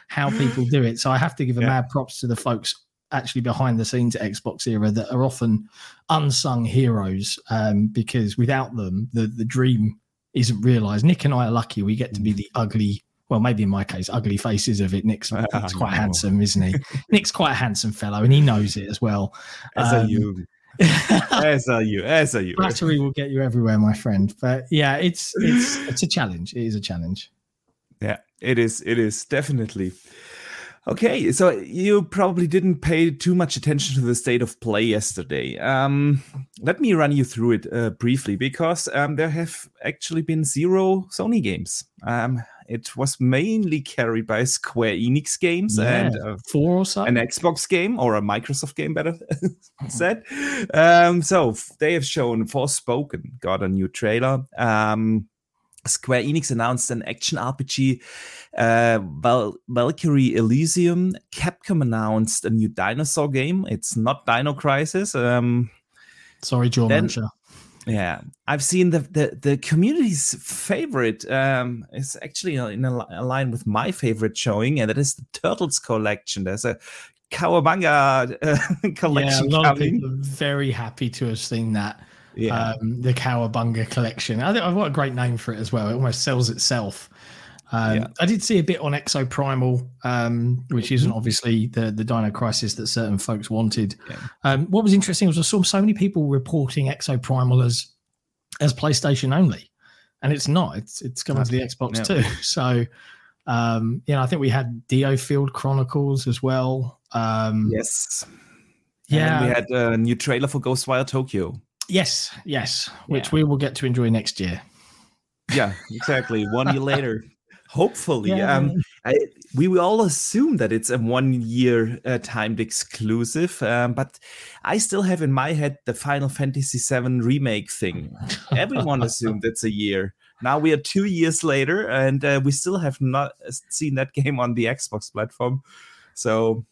how people do it. So I have to give a yeah. mad props to the folks actually behind the scenes at XboxEra that are often unsung heroes um, because without them, the the dream isn't realized. Nick and I are lucky; we get to be mm. the ugly. Well, maybe in my case, ugly faces of it. Nick's, [LAUGHS] Nick's quite handsome, isn't he? [LAUGHS] Nick's quite a handsome fellow, and he knows it as well. As um, are you. [LAUGHS] as are you. As are you. Battery will get you everywhere, my friend. But yeah, it's it's it's a challenge. It is a challenge. Yeah, it is. It is definitely. Okay, so you probably didn't pay too much attention to the state of play yesterday. Um, let me run you through it uh, briefly because um, there have actually been zero Sony games. Um, it was mainly carried by Square Enix games yeah, and uh, four or so. an Xbox game or a Microsoft game, better [LAUGHS] said. Um, so they have shown Forspoken, got a new trailer. Um, Square Enix announced an action RPG, uh, Val- Valkyrie Elysium. Capcom announced a new dinosaur game. It's not Dino Crisis. Um, Sorry, Joe then, Yeah, I've seen the the, the community's favorite um, is actually in a, a line with my favorite showing, and that is the Turtles collection. There's a Cowabunga uh, collection. [LAUGHS] Yeah, a lot coming. of people are very happy to have seen that. Yeah, Um, the Cowabunga collection. I think I've got a great name for it as well. It almost sells itself. Um, Yeah. I did see a bit on Exoprimal, um, which isn't Mhm. obviously the the Dino Crisis that certain folks wanted. Yeah. Um, what was interesting was I saw so many people reporting Exoprimal as as PlayStation only, and it's not. It's it's coming to the Xbox Yeah. too. [LAUGHS] So, um, you know, I think we had DioField Chronicles as well. Um, yes. yeah, And we had a new trailer for Ghostwire Tokyo. Yes, yes, which Yeah. we will get to enjoy next year. Yeah, exactly. One year later, [LAUGHS] hopefully. Yeah. Um, I, we will all assume that it's a one-year uh, timed exclusive, um, but I still have in my head the Final Fantasy VII remake thing. Everyone [LAUGHS] assumed it's a year. Now we are two years later, and uh, we still have not uh, seen that game on the Xbox platform. So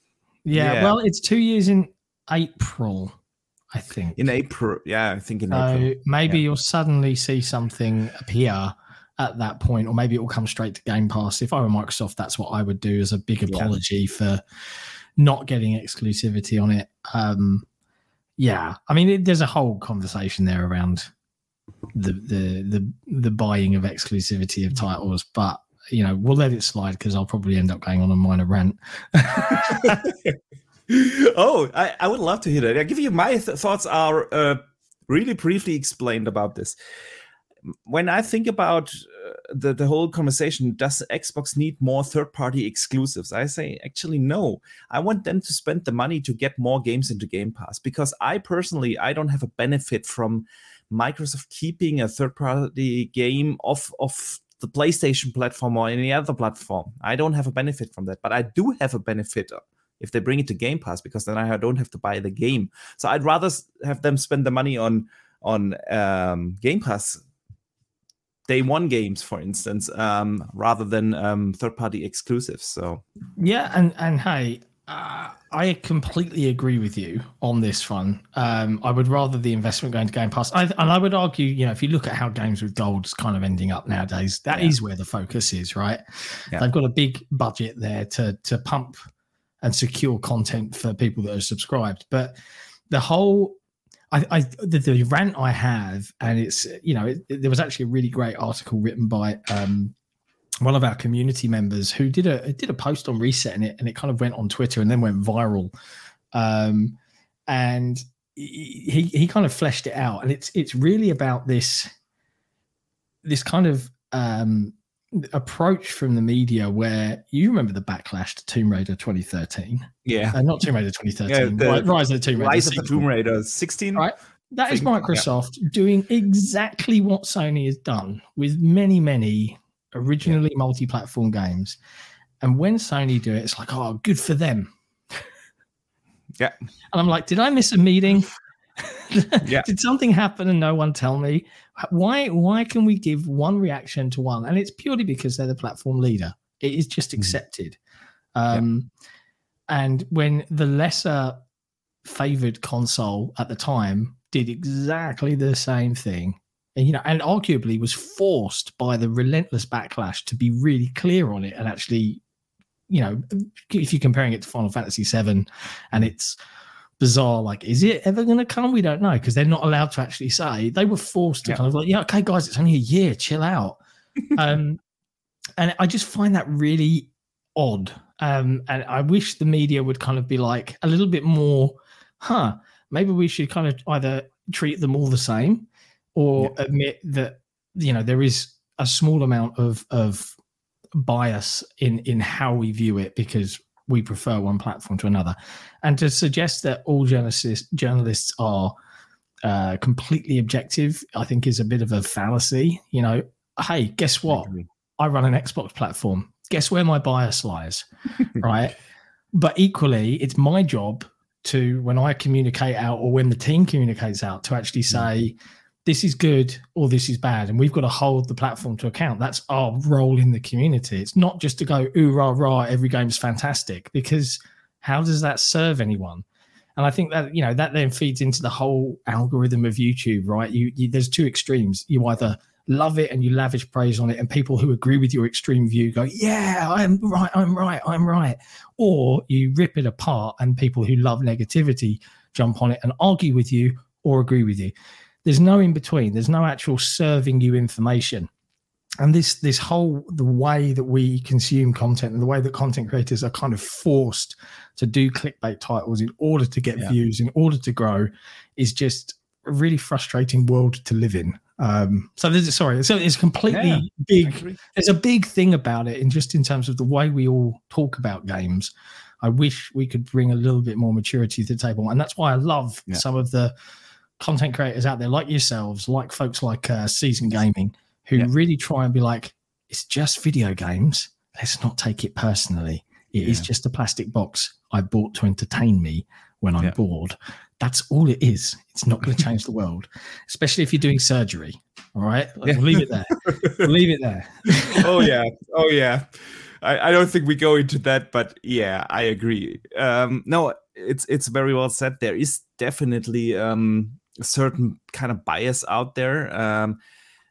Yeah, Yeah. well, it's two years in April, I think. in April, yeah, I think in so April. maybe yeah. you'll suddenly see something appear at that point, or maybe it will come straight to Game Pass. If I were Microsoft, that's what I would do as a big Yeah. apology for not getting exclusivity on it. Um, yeah, I mean, it, there's a whole conversation there around the the the the buying of exclusivity of titles, but you know, we'll let it slide because I'll probably end up going on a minor rant. [LAUGHS] [LAUGHS] oh, I, I would love to hear that. I'll give you my th- thoughts are uh, really briefly explained about this. When I think about uh, the, the whole conversation, does Xbox need more third party exclusives? I say, actually, no. I want them to spend the money to get more games into Game Pass because I personally, I don't have a benefit from Microsoft keeping a third party game off of the PlayStation platform or any other platform. I don't have a benefit from that, but I do have a benefit if they bring it to Game Pass because then I don't have to buy the game. So I'd rather have them spend the money on on um, Game Pass day one games, for instance, um, rather than um, third party exclusives. So Yeah, and and hey, uh, I completely agree with you on this one. Um, I would rather the investment going to Game Pass, I, and I would argue, you know, if you look at how games with gold's kind of ending up nowadays, that is Yeah. where the focus is, right? Yeah. They've got a big budget there to to pump and secure content for people that are subscribed, but the whole. I, I the, the rant I have, and it's you know it, it- there was actually a really great article written by um, one of our community members who did a did a post on ResetEra and it kind of went on Twitter and then went viral. Um, and he he kind of fleshed it out and it's it's really about this this kind of um approach from the media where you remember the backlash to Tomb Raider 2013 yeah, uh, not Tomb Raider 2013 Yeah, the Rise of the Tomb Raider Rise of the. Tomb Raider 16. Right. That is thing, yeah. Microsoft doing exactly what Sony has done with many, many originally multi-platform games. And when Sony do it, it's like, oh, good for them. Yeah. And I'm like, did I miss a meeting? Yeah. Did something happen and no one tell me? Why why can we give one reaction to one? And it's purely because they're the platform leader. It is just Mhm. accepted. Um and when the lesser favored console at the time did exactly the same thing and you know and arguably was forced by the relentless backlash to be really clear on it and actually you know if you're comparing it to final fantasy 7 and it's bizarre like is it ever going to come? We don't know because they're not allowed to actually say. They were forced to Yeah. kind of like yeah okay guys it's only a year chill out. [LAUGHS] Um and i just find that really odd. Um and i wish the media would kind of be like a little bit more huh maybe we should kind of either treat them all the same or admit that you know there is a small amount of of bias in in how we view it because we prefer one platform to another. And to suggest that all journalists journalists are uh, completely objective i think is a bit of a fallacy you know. Hey guess what? I run an Xbox platform. Guess where my bias lies, [LAUGHS] right? But equally, it's my job to, when I communicate out or when the team communicates out, to actually say, this is good or this is bad. And we've got to hold the platform to account. That's our role in the community. It's not just to go, ooh, rah, rah, every game's fantastic, because how does that serve anyone? And I think that you know that then feeds into the whole algorithm of YouTube, right? You, you there's two extremes. You either love it and you lavish praise on it, and people who agree with your extreme view go, "Yeah, I'm right, I'm right, I'm right," or you rip it apart, and people who love negativity jump on it and argue with you or agree with you. There's no in between. There's no actual serving you information and this this whole the way that we consume content and the way that content creators are kind of forced to do clickbait titles in order to get yeah. views in order to grow is just a really frustrating world to live in um so there's sorry so it's completely yeah, big there's a big thing about it in just in terms of the way we all talk about games i wish we could bring a little bit more maturity to the table and that's why i love yeah. some of the content creators out there like yourselves like folks like uh, seasoned gaming who yeah. really try and be like, it's just video games. Let's not take it personally. It yeah. is just a plastic box I bought to entertain me when I'm yeah. bored. That's all it is. It's not going to change the [LAUGHS] world, especially if you're doing surgery. All right, we'll leave it there. we'll leave it there. [LAUGHS] oh yeah, oh yeah. I, I don't think we go into that, but yeah, I agree. Um, no, it's it's very well said. There is definitely um, a certain kind of bias out there. Um,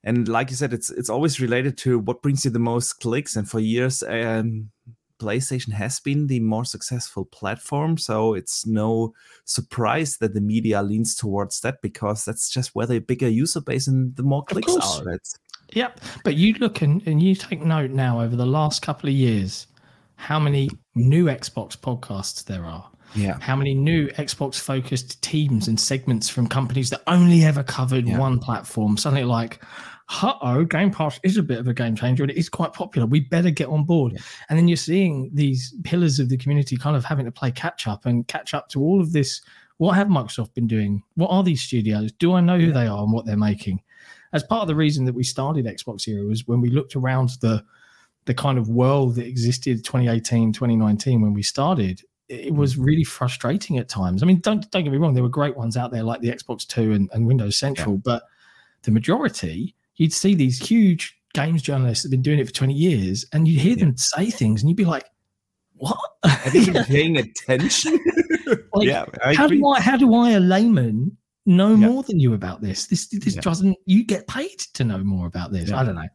and like you said it's it's always related to what brings you the most clicks and for years um, playstation has been the more successful platform so it's no surprise that the media leans towards that because that's just where the bigger user base and the more clicks are yep but you look and, and you take note now over the last couple of years how many new xbox podcasts there are yeah. How many new Xbox focused teams and segments from companies that only ever covered yeah. one platform? Something like uh-oh, Game Pass is a bit of a game changer and it is quite popular. We better get on board. Yeah. And then you're seeing these pillars of the community kind of having to play catch up and catch up to all of this. What have Microsoft been doing? What are these studios? Do I know who they are and what they're making? As part of the reason that we started XboxEra was when we looked around the the kind of world that existed 2018, 2019 when we started, it was really frustrating at times. I mean, don't don't get me wrong, there were great ones out there like the Xbox Two and, and Windows Central, yeah. but the majority you'd see these huge games journalists that have been doing it for 20 years and you'd hear them say things and you'd be like, what? Are they [LAUGHS] paying attention? like, yeah. How do I how do I a layman know yeah. more than you about this? This this yeah. doesn't you get paid to know more about this. Yeah. I don't know.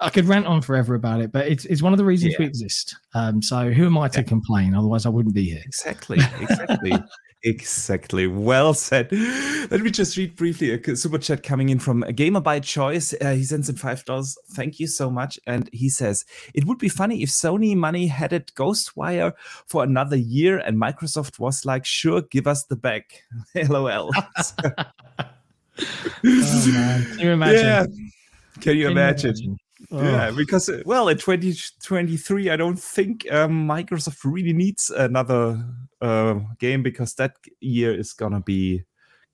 I could rant on forever about it, but it's, it's one of the reasons we exist. Um, so who am I to complain? Otherwise, I wouldn't be here. Exactly, exactly. [LAUGHS] Exactly. Well said. Let me just read briefly a super chat coming in from a gamer by choice. Uh, he sends in five dollars. Thank you so much. And he says it would be funny if Sony money headed Ghostwire for another year, and Microsoft was like, "Sure, give us the bag." [LAUGHS] LOL. [LAUGHS] oh, man. Can you imagine? [LAUGHS] Yeah. Can you Can imagine? You imagine? Yeah, because well, in 2023, I don't think um, Microsoft really needs another uh, game because that year is gonna be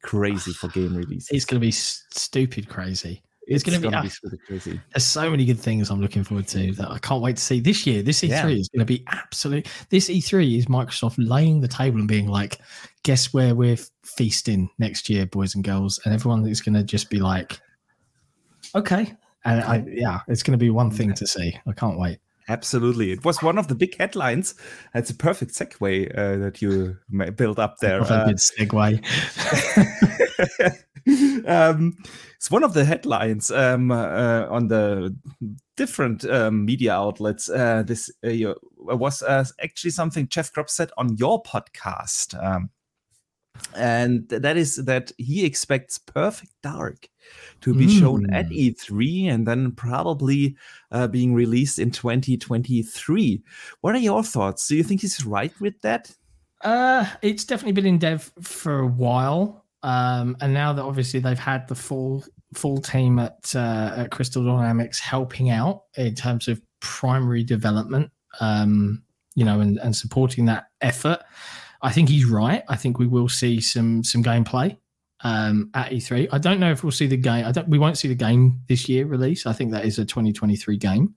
crazy for game [SIGHS] releases. It's gonna be stupid crazy. It's, it's gonna, gonna, be, be uh, crazy. There's so many good things I'm looking forward to that I can't wait to see this year. This E3 yeah. is gonna be absolute. This E3 is Microsoft laying the table and being like, "Guess where we're feasting next year, boys and girls," and everyone is gonna just be like, "Okay." And I, yeah, it's going to be one thing to see. I can't wait. Absolutely. It was one of the big headlines. It's a perfect segue uh, that you built up [LAUGHS] there. Uh, good segue. [LAUGHS] um, it's one of the headlines um, uh, on the different um, media outlets. Uh, this uh, was uh, actually something Jeff Grubb said on your podcast. And that is that he expects Perfect Dark to be mm. shown at hmm. E3 and then probably uh, being released in 2023. What are your thoughts? Do you think he's right with that? Uh, it's definitely been in dev for a while, um, and now that obviously they've had the full full team at uh, at Crystal Dynamics helping out in terms of primary development, um, you know, and, and supporting that effort. I think he's right. I think we will see some some gameplay um, at E3. I don't know if we'll see the game. I don't. We won't see the game this year release. I think that is a 2023 game,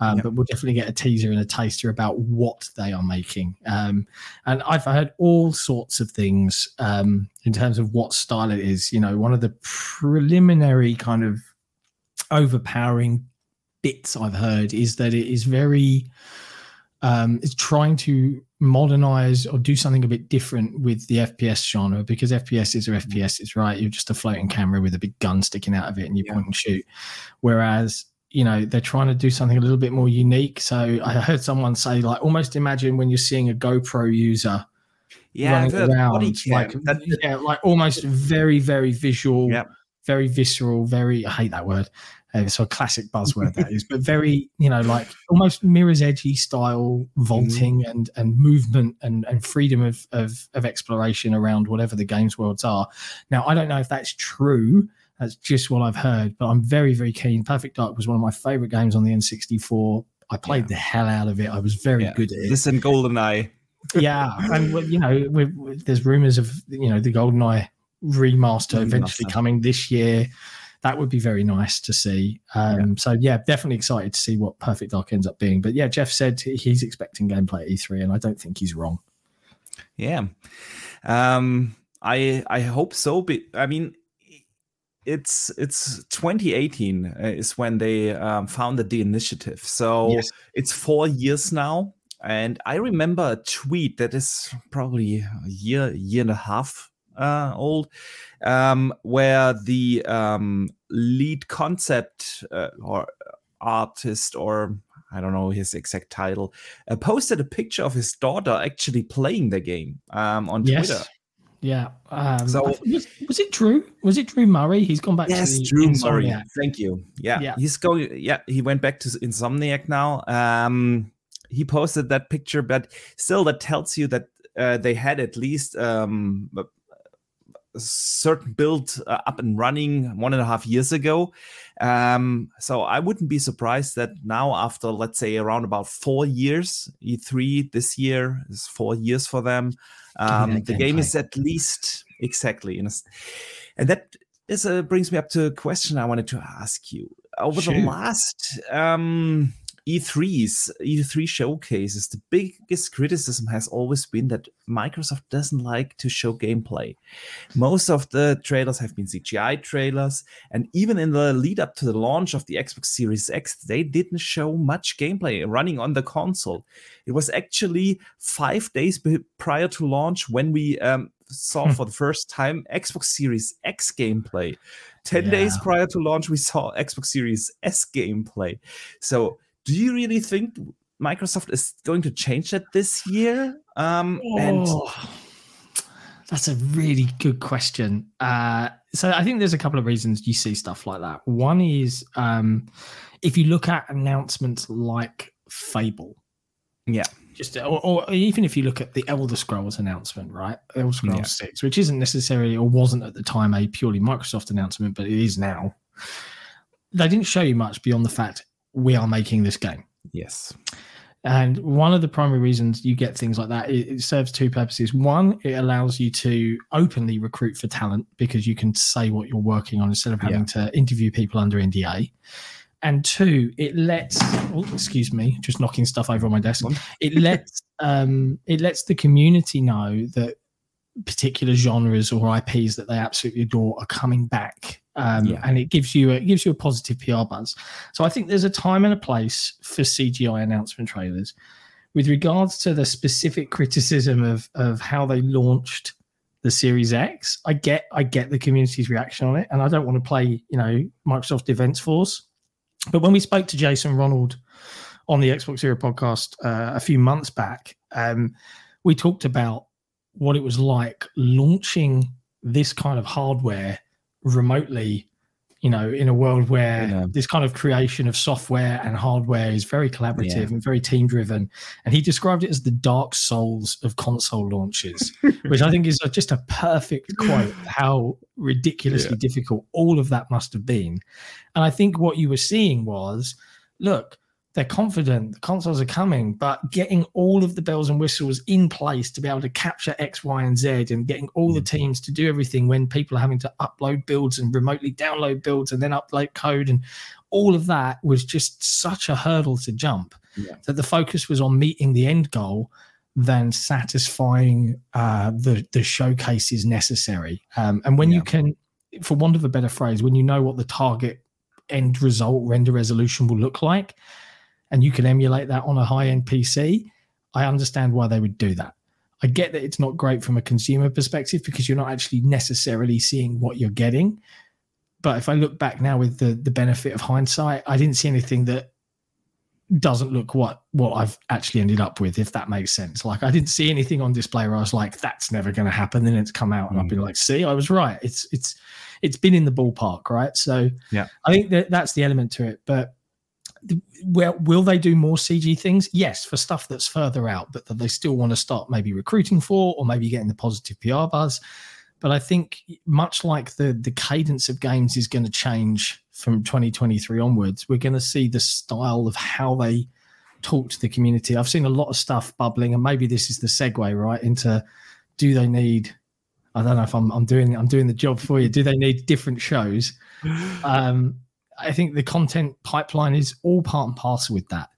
um, yep. but we'll definitely get a teaser and a taster about what they are making. Um, and I've heard all sorts of things um, in terms of what style it is. You know, one of the preliminary kind of overpowering bits I've heard is that it is very um, is trying to modernize or do something a bit different with the FPS genre because FPS is or FPS is right. You're just a floating camera with a big gun sticking out of it and you yeah. point and shoot. Whereas you know they're trying to do something a little bit more unique. So I heard someone say like almost imagine when you're seeing a GoPro user. Yeah, running around, like yeah, like almost very, very visual, yep. very visceral, very. I hate that word uh, so a classic buzzword that is, but very, you know, like [LAUGHS] almost mirror's edgy style vaulting mm. and and movement and and freedom of, of of exploration around whatever the games worlds are. Now, I don't know if that's true. That's just what I've heard, but I'm very very keen. Perfect Dark was one of my favorite games on the N64. I played yeah. the hell out of it. I was very yeah. good at it. This and GoldenEye. yeah, and you know, we're, we're, there's rumors of you know the GoldenEye remaster eventually coming this year that would be very nice to see. Um, yeah. So yeah, definitely excited to see what Perfect Dark ends up being. But yeah, Jeff said he's expecting gameplay at E3, and I don't think he's wrong. Yeah, um, I I hope so. But I mean, it's it's 2018 uh, is when they um, founded the initiative, so yes. it's four years now. And I remember a tweet that is probably a year, year and a half uh, old, um, where the um, lead concept uh, or artist or I don't know his exact title, uh, posted a picture of his daughter actually playing the game um, on yes. Twitter. Yeah. Um, so was, was, it Drew? Was it Drew Murray? He's gone back yes, to Drew Murray. Thank you. Yeah, yeah. He's going. Yeah, he went back to Insomniac now. Um, he posted that picture, but still, that tells you that uh, they had at least um, certain build uh, up and running one and a half years ago. Um, so I wouldn't be surprised that now, after let's say around about four years, E3 this year is four years for them. Um, the game is at least exactly, a, and that is a, brings me up to a question I wanted to ask you. Over sure. the last um, E3s, E3 showcases, the biggest criticism has always been that Microsoft doesn't like to show gameplay. Most of the trailers have been CGI trailers, and even in the lead up to the launch of the Xbox Series X, they didn't show much gameplay running on the console. It was actually five days prior to launch when we um, saw hmm. for the first time Xbox Series X gameplay. 10 yeah. days prior to launch, we saw Xbox Series S gameplay. So do you really think Microsoft is going to change that this year? Um, oh, and that's a really good question. Uh, so I think there's a couple of reasons you see stuff like that. One is um, if you look at announcements like Fable. Yeah. Just or, or, even if you look at the Elder Scrolls announcement, right? Elder Scrolls yeah. Six, which isn't necessarily or wasn't at the time a purely Microsoft announcement, but it is now. They didn't show you much beyond the fact we are making this game. Yes. And one of the primary reasons you get things like that, it, serves two purposes. One, it allows you to openly recruit for talent because you can say what you're working on instead of having yeah. to interview people under NDA. And two, it lets oh, excuse me, just knocking stuff over on my desk. It lets [LAUGHS] um, it lets the community know that particular genres or IPs that they absolutely adore are coming back um, yeah. and it gives you a, it gives you a positive PR buzz. So I think there's a time and a place for CGI announcement trailers. With regards to the specific criticism of of how they launched the Series X, I get I get the community's reaction on it, and I don't want to play you know Microsoft Defense Force. But when we spoke to Jason Ronald on the XboxEra podcast uh, a few months back, um, we talked about what it was like launching this kind of hardware remotely you know in a world where yeah. this kind of creation of software and hardware is very collaborative yeah. and very team driven and he described it as the dark souls of console launches [LAUGHS] which i think is just a perfect quote how ridiculously yeah. difficult all of that must have been and i think what you were seeing was look they're confident the consoles are coming, but getting all of the bells and whistles in place to be able to capture X, Y, and Z and getting all the mm. teams to do everything when people are having to upload builds and remotely download builds and then upload code and all of that was just such a hurdle to jump yeah. that the focus was on meeting the end goal than satisfying uh, the the showcases necessary. Um, and when yeah. you can, for want of a better phrase, when you know what the target end result render resolution will look like and you can emulate that on a high end PC, I understand why they would do that. I get that it's not great from a consumer perspective because you're not actually necessarily seeing what you're getting. But if I look back now with the the benefit of hindsight, I didn't see anything that doesn't look what what I've actually ended up with, if that makes sense. Like I didn't see anything on display where I was like, "That's never going to happen." Then it's come out, and mm. I've been like, "See, I was right." It's it's it's been in the ballpark, right? So yeah, I think that that's the element to it. But well, will they do more CG things? Yes, for stuff that's further out, but that they still want to start maybe recruiting for, or maybe getting the positive PR buzz. But I think much like the the cadence of games is going to change from 2023 onwards, we're going to see the style of how they talk to the community. I've seen a lot of stuff bubbling, and maybe this is the segue right into do they need? I don't know if I'm I'm doing I'm doing the job for you. Do they need different shows? [LAUGHS] Um, I think the content pipeline is all part and parcel with that.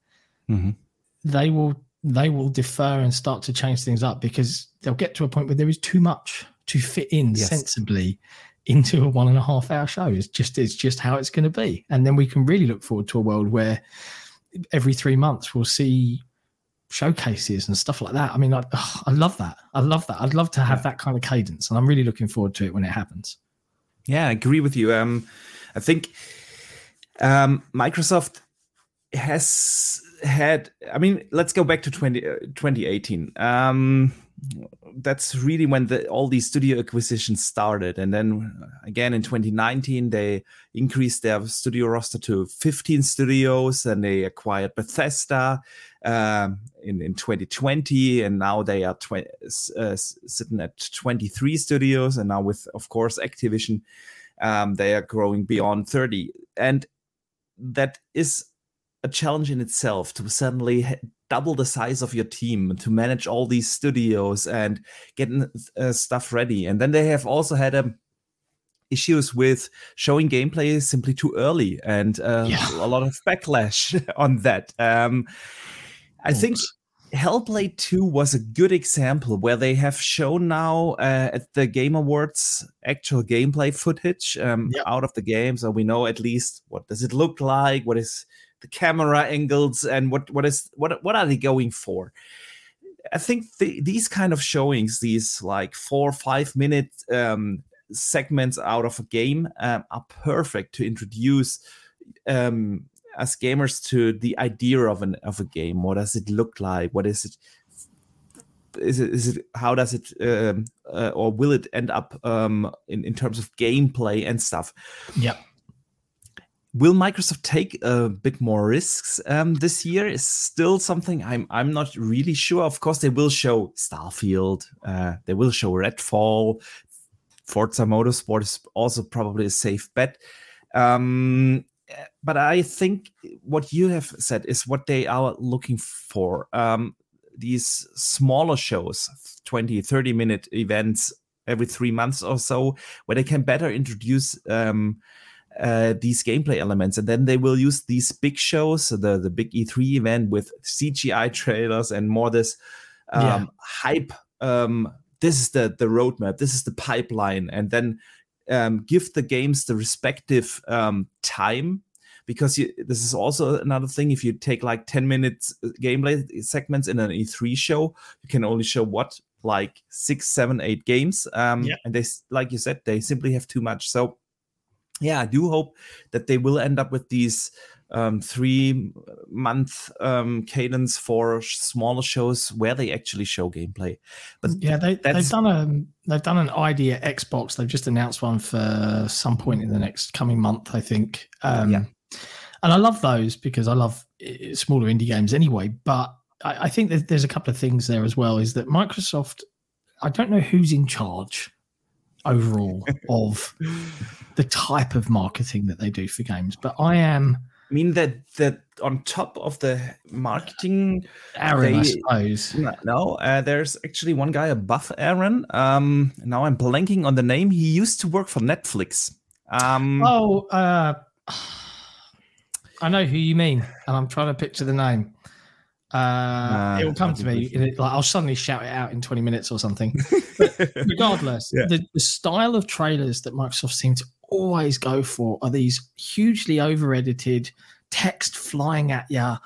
Mm-hmm. They will they will defer and start to change things up because they'll get to a point where there is too much to fit in yes. sensibly into a one and a half hour show. It's just it's just how it's going to be, and then we can really look forward to a world where every three months we'll see showcases and stuff like that. I mean, I, oh, I love that. I love that. I'd love to have yeah. that kind of cadence, and I'm really looking forward to it when it happens. Yeah, I agree with you. Um, I think um, Microsoft has had. I mean, let's go back to 20, uh, 2018. Um, that's really when the, all these studio acquisitions started. And then again in 2019, they increased their studio roster to 15 studios and they acquired Bethesda um, in, in 2020. And now they are tw- uh, sitting at 23 studios. And now, with, of course, Activision, um, they are growing beyond 30. And that is a challenge in itself to suddenly double the size of your team to manage all these studios and getting uh, stuff ready. And then they have also had um, issues with showing gameplay simply too early and uh, yeah. a lot of backlash [LAUGHS] on that. Um, I think Hellblade 2 was a good example where they have shown now uh, at the Game Awards actual gameplay footage um, yep. out of the game. So we know at least what does it look like, what is the camera angles and what what is what what are they going for i think the, these kind of showings these like four or five minute um, segments out of a game um, are perfect to introduce um, as gamers to the idea of an of a game what does it look like what is it is it, is it how does it um, uh, or will it end up um, in, in terms of gameplay and stuff yeah Will Microsoft take a bit more risks um, this year? Is still something I'm I'm not really sure. Of course, they will show Starfield. Uh, they will show Redfall. Forza Motorsport is also probably a safe bet. Um, but I think what you have said is what they are looking for. Um, these smaller shows, 20, 30 minute events every three months or so, where they can better introduce um, uh, these gameplay elements, and then they will use these big shows, the the big E3 event with CGI trailers and more this um, yeah. hype. Um, this is the the roadmap. This is the pipeline, and then um, give the games the respective um, time because you, this is also another thing. If you take like ten minutes uh, gameplay segments in an E3 show, you can only show what like six, seven, eight games. Um, yeah. And they, like you said, they simply have too much. So yeah, I do hope that they will end up with these um, three month um, cadence for smaller shows where they actually show gameplay. But yeah, they, have done a they've done an ID@Xbox. They've just announced one for some point in the next coming month, I think. Um, yeah, and I love those because I love smaller indie games anyway. But I, I think that there's a couple of things there as well. Is that Microsoft? I don't know who's in charge overall [LAUGHS] of the type of marketing that they do for games. But I am. I mean that that on top of the marketing, Aaron, they, I suppose. No, uh, there's actually one guy above Aaron. Um, now I'm blanking on the name. He used to work for Netflix. Um, oh, uh, I know who you mean, and I'm trying to picture the name. Uh, it will come to me. It, like I'll suddenly shout it out in 20 minutes or something. [LAUGHS] regardless, yeah. the, the style of trailers that Microsoft seem to always go for are these hugely over edited text flying at you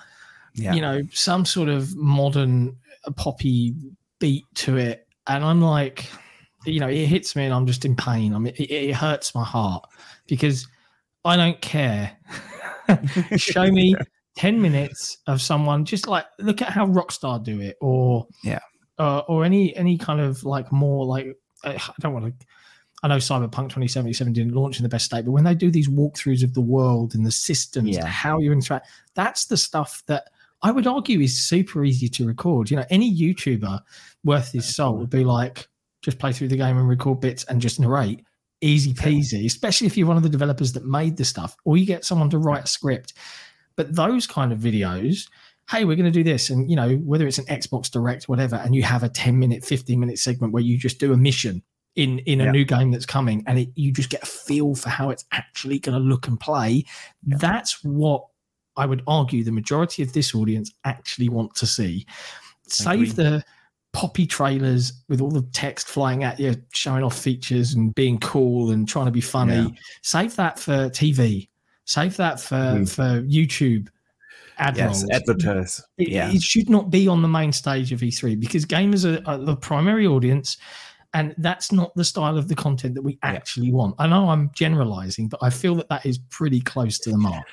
yeah. you know, some sort of modern uh, poppy beat to it. And I'm like, you know, it hits me and I'm just in pain. I mean, it, it hurts my heart because I don't care. [LAUGHS] Show me [LAUGHS] 10 minutes of someone just like look at how Rockstar do it or yeah uh, or any any kind of like more like I don't want to I know Cyberpunk 2077 didn't launch in the best state, but when they do these walkthroughs of the world and the systems, yeah. how you interact, that's the stuff that I would argue is super easy to record. You know, any YouTuber worth his salt would be like, just play through the game and record bits and just narrate. Easy peasy, especially if you're one of the developers that made the stuff, or you get someone to write a script. But those kind of videos, hey, we're going to do this. And, you know, whether it's an Xbox Direct, whatever, and you have a 10 minute, 15 minute segment where you just do a mission in in a yeah. new game that's coming and it, you just get a feel for how it's actually going to look and play yeah. that's what i would argue the majority of this audience actually want to see save the poppy trailers with all the text flying at you showing off features and being cool and trying to be funny yeah. save that for tv save that for mm. for youtube ad yes, rolls. advertise. It, yeah. it should not be on the main stage of E3 because gamers are, are the primary audience and that's not the style of the content that we actually yeah. want. I know I'm generalizing, but I feel that that is pretty close to the mark.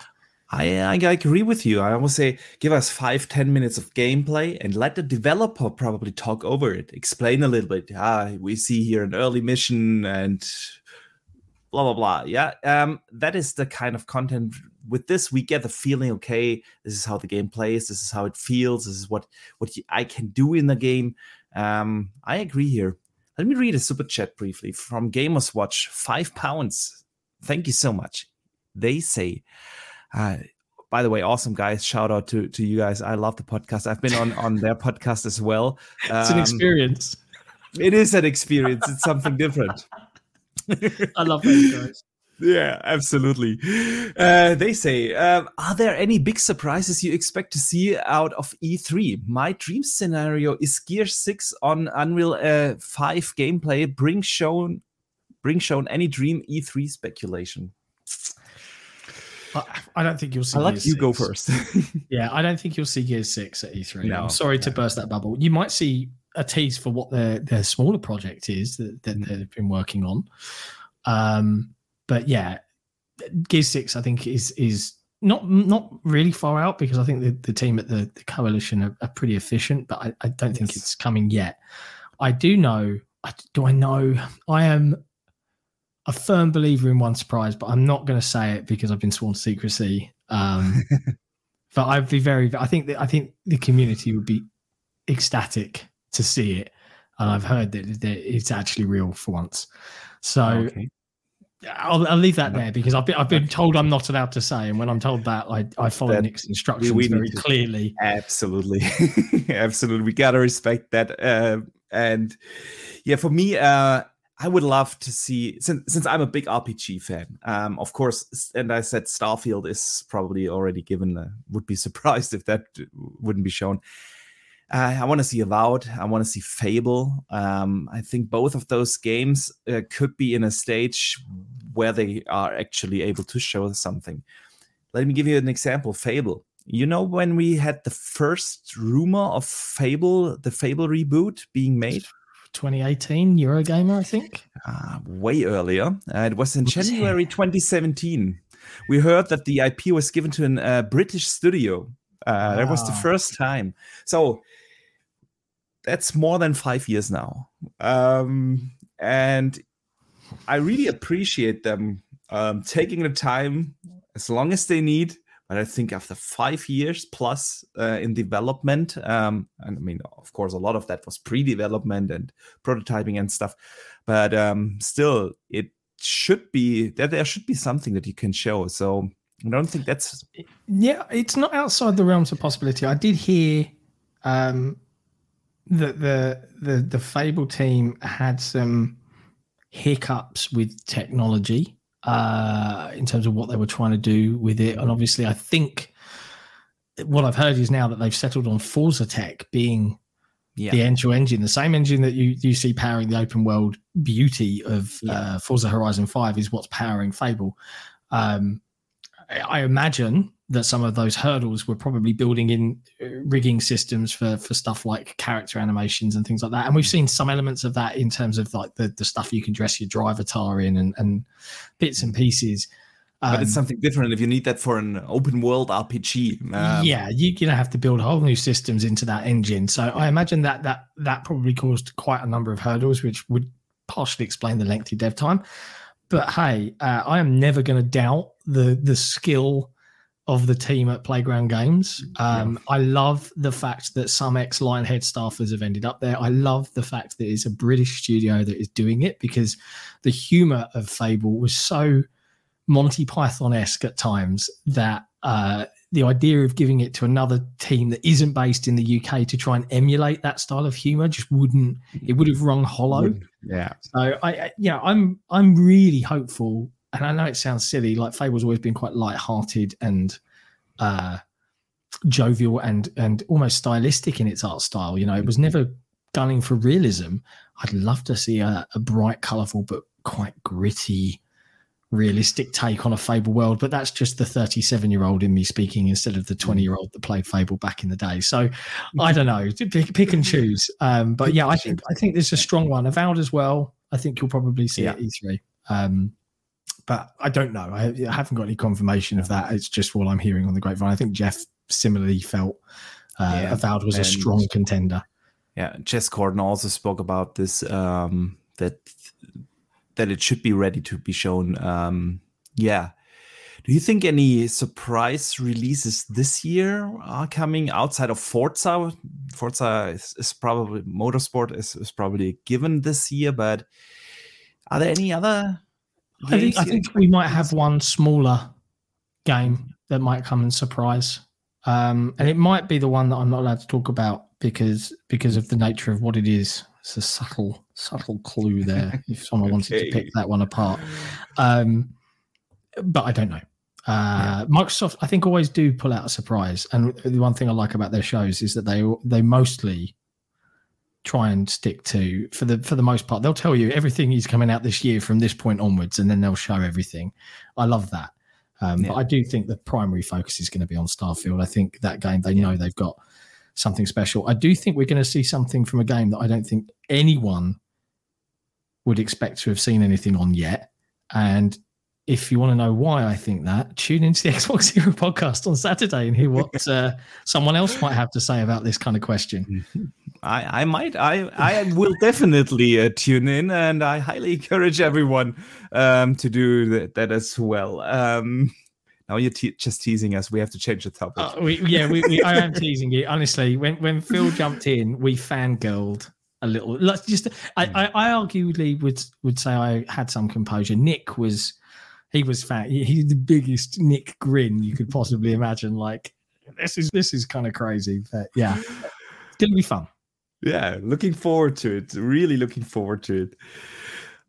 I, I agree with you. I would say give us five, ten minutes of gameplay and let the developer probably talk over it, explain a little bit. Ah, we see here an early mission and blah blah blah. Yeah, um, that is the kind of content. With this, we get the feeling. Okay, this is how the game plays. This is how it feels. This is what what I can do in the game. Um, I agree here. Let me read a super chat briefly from Gamers Watch. Five pounds. Thank you so much. They say, uh, by the way, awesome guys. Shout out to, to you guys. I love the podcast. I've been on, on their podcast as well. Um, [LAUGHS] it's an um, experience. It is an experience. It's something different. [LAUGHS] I love those guys. Yeah, absolutely. Uh, they say, uh, are there any big surprises you expect to see out of E3? My dream scenario is Gear 6 on Unreal uh, 5 gameplay. Bring shown, bring shown any dream E3 speculation. I don't think you'll see. I like you 6. go first. [LAUGHS] yeah, I don't think you'll see Gear Six at E3. No, I'm sorry no. to burst that bubble. You might see a tease for what their their smaller project is that, that mm. they've been working on. Um, but yeah, Gear Six I think is is not not really far out because I think the, the team at the, the coalition are, are pretty efficient, but I, I don't yes. think it's coming yet. I do know. Do I know? I am a firm believer in one surprise, but I'm not going to say it because I've been sworn to secrecy. Um, [LAUGHS] but I'd be very. I think that I think the community would be ecstatic to see it, and I've heard that, that it's actually real for once. So okay. I'll, I'll, leave that there because I've been, I've been told I'm not allowed to say, and when I'm told that, I, I follow that, Nick's instructions we, we very to, clearly. Absolutely, [LAUGHS] absolutely, we gotta respect that. Uh, and yeah, for me, uh, I would love to see since since I'm a big RPG fan. Um, of course, and I said Starfield is probably already given. Uh, would be [LAUGHS] surprised if that wouldn't be shown. Uh, I want to see Avowed. I want to see Fable. Um, I think both of those games uh, could be in a stage where they are actually able to show something. Let me give you an example Fable. You know, when we had the first rumor of Fable, the Fable reboot being made? 2018 Eurogamer, I think. Uh, way earlier. Uh, it was in January 2017. We heard that the IP was given to a uh, British studio. Uh, That was the ah. first time. So that's more than five years now. Um, and I really appreciate them um, taking the time as long as they need. But I think after five years plus uh, in development, um, and I mean, of course, a lot of that was pre-development and prototyping and stuff. But um, still, it should be that there should be something that you can show. So I don't think that's yeah, it's not outside the realms of possibility. I did hear um, that the the the Fable team had some hiccups with technology uh, in terms of what they were trying to do with it, and obviously, I think what I've heard is now that they've settled on Forza Tech being yeah. the Engine engine, the same engine that you you see powering the open world beauty of yeah. uh, Forza Horizon Five is what's powering Fable. Um, I imagine that some of those hurdles were probably building in uh, rigging systems for for stuff like character animations and things like that. And we've seen some elements of that in terms of like the, the stuff you can dress your drivatar in and, and bits and pieces. Um, but it's um, something different if you need that for an open world RPG. Um, yeah, you're gonna have to build whole new systems into that engine. So I imagine that that that probably caused quite a number of hurdles, which would partially explain the lengthy dev time. But hey, uh, I am never going to doubt the the skill of the team at Playground Games. Um, yeah. I love the fact that some ex Lionhead staffers have ended up there. I love the fact that it's a British studio that is doing it because the humor of Fable was so Monty Python esque at times that uh, the idea of giving it to another team that isn't based in the UK to try and emulate that style of humor just wouldn't. It would have rung hollow. Yeah. So I, yeah, I'm I'm really hopeful, and I know it sounds silly. Like Fable's always been quite light-hearted and uh, jovial and and almost stylistic in its art style. You know, it was never gunning for realism. I'd love to see a, a bright, colourful, but quite gritty realistic take on a Fable world, but that's just the 37 year old in me speaking instead of the 20 year old that played Fable back in the day. So I don't know, pick, pick and choose. Um, but yeah, I think I think this is a strong one. Avowed as well. I think you'll probably see yeah. it E3. Um, but I don't know. I, I, haven't got any confirmation of that. It's just what I'm hearing on the grapevine. I think Jeff similarly felt uh, yeah. Avowed was a strong contender. Yeah, Jez Corden also spoke about this um, that that it should be ready to be shown. Um, yeah. Do you think any surprise releases this year are coming outside of Forza? Forza is, is probably Motorsport is, is probably given this year, but are there any other? I think, I think we might have one smaller game that might come and surprise, um, and it might be the one that I'm not allowed to talk about because because of the nature of what it is. It's a subtle, subtle clue there. [LAUGHS] if someone okay. wanted to pick that one apart, um, but I don't know. Uh, yeah. Microsoft, I think, always do pull out a surprise, and the one thing I like about their shows is that they they mostly try and stick to for the for the most part. They'll tell you everything is coming out this year from this point onwards, and then they'll show everything. I love that. Um, yeah. But I do think the primary focus is going to be on Starfield. I think that game they know they've got something special. I do think we're going to see something from a game that I don't think anyone would expect to have seen anything on yet. And if you want to know why I think that, tune into the [LAUGHS] XboxEra podcast on Saturday and hear what [LAUGHS] uh, someone else might have to say about this kind of question. [LAUGHS] I, I might, I, I will definitely uh, tune in, and I highly encourage everyone um, to do that, that as well. Um, now you're te- just teasing us. We have to change the topic. Uh, we, yeah, we, we, I am teasing you. Honestly, when when Phil jumped in, we fangirled a little. Let's just. I. I, I arguably would would say I had some composure. Nick was, he was fat. He's the biggest Nick grin you could possibly imagine. Like this is this is kind of crazy, but yeah, it's gonna be fun. Yeah, looking forward to it. Really looking forward to it.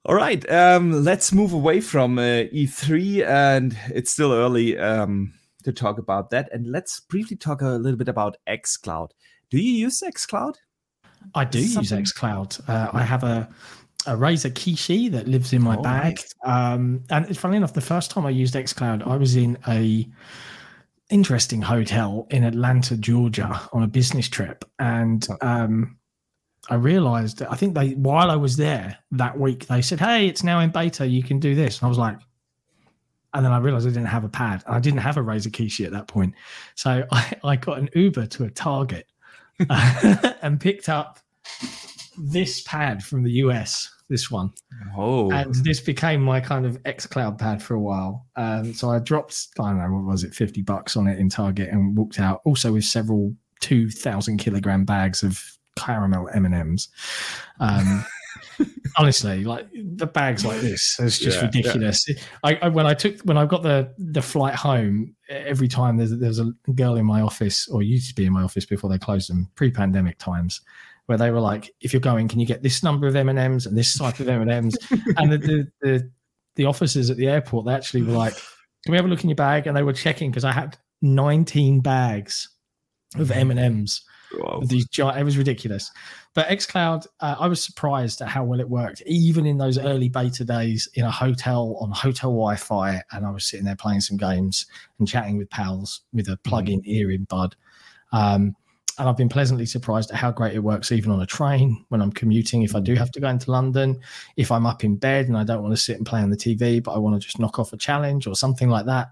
All right, um, let's move away from uh, E3, and it's still early um, to talk about that. And let's briefly talk a little bit about xCloud. Do you use xCloud? I do use xCloud. Uh, I have a a Razer Kishi that lives in my oh, bag. Nice. Um, and it's funny enough, the first time I used xCloud, I was in a interesting hotel in Atlanta, Georgia, on a business trip, and um, I realized I think they while I was there that week they said, "Hey, it's now in beta. You can do this." And I was like, and then I realized I didn't have a pad. I didn't have a Razer Kishi at that point, so [LAUGHS] I, I got an Uber to a Target [LAUGHS] and picked up this pad from the US. This one, oh, and this became my kind of X Cloud pad for a while. Um, so I dropped, I don't know, what was it, fifty bucks on it in Target, and walked out. Also with several two thousand kilogram bags of caramel M and M's. Um, honestly, like the bags like this, it's just yeah, ridiculous. Yeah. I, I, when I took when I got the the flight home, every time there's there's a girl in my office or used to be in my office before they closed them pre-pandemic times where they were like, if you're going, can you get this number of M and M's and this type of M and M's? [LAUGHS] And the, the the the officers at the airport they actually were like, can we have a look in your bag? And they were checking because I had 19 bags of mm. M and M's Wow. These giant, it was ridiculous. But xCloud, uh, I was surprised at how well it worked, even in those early beta days in a hotel on hotel Wi-Fi, and I was sitting there playing some games and chatting with pals with a plug-in mm. ear in bud. Um, and I've been pleasantly surprised at how great it works even on a train when I'm commuting. If I do have to go into London, if I'm up in bed and I don't want to sit and play on the TV, but I want to just knock off a challenge or something like that,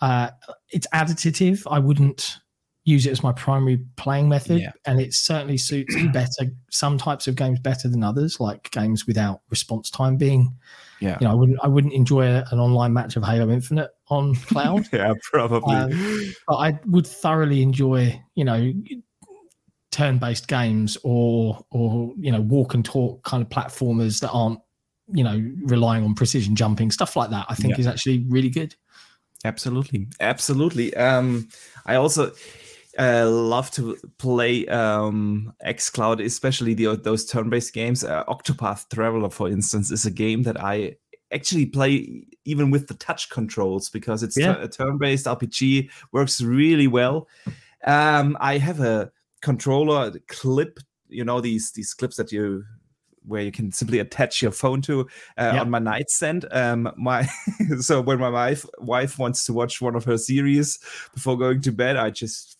uh, it's additive. I wouldn't use it as my primary playing method, yeah. and it certainly suits better some types of games better than others, like games without response time being. Yeah, you know, I wouldn't I wouldn't enjoy a, an online match of Halo Infinite on [LAUGHS] cloud. yeah, probably. Um, but I would thoroughly enjoy, you know, turn-based games or or you know walk and talk kind of platformers that aren't you know relying on precision jumping stuff like that i think yeah. is actually really good absolutely absolutely um i also uh, love to play um, xCloud, especially the, those turn-based games. Uh, Octopath Traveler, for instance, is a game that I actually play even with the touch controls because it's yeah. a turn-based RPG. Works really well. Um, I have a controller clip you know these these clips that you where you can simply attach your phone to uh, on my nightstand. Um, my [LAUGHS] so when my wife wife wants to watch one of her series before going to bed, I just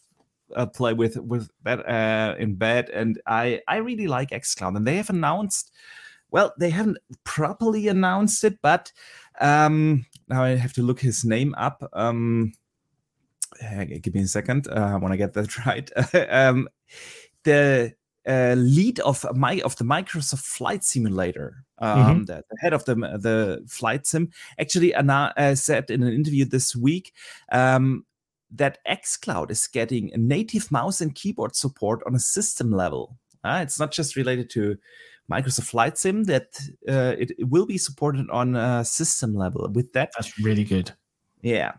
uh, play with with that uh, in bed, and I I really like XCloud, and they have announced. Well, they haven't properly announced it, but um, now I have to look his name up. Um, give me a second. Uh, I want to get that [LAUGHS] right. [LAUGHS] um, the uh, lead of my of the Microsoft Flight Simulator, um, mm-hmm. the, the, head of the the flight sim, actually uh, said in an interview this week um, that XCloud is getting a native mouse and keyboard support on a system level. Uh, it's not just related to Microsoft Flight Sim; that uh, it, it, will be supported on a system level. With that, that's really good. Yeah,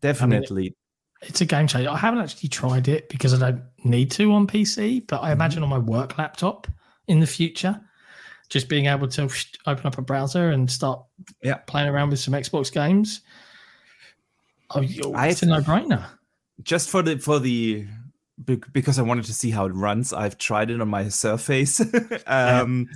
definitely. I mean, it's a game changer. I haven't actually tried it because I don't need to on PC, but I imagine mm-hmm. on my work laptop in the future, just being able to open up a browser and start yeah. playing around with some Xbox games. Oh, it's a no-brainer. Just for the for the because I wanted to see how it runs. I've tried it on my Surface, [LAUGHS] um,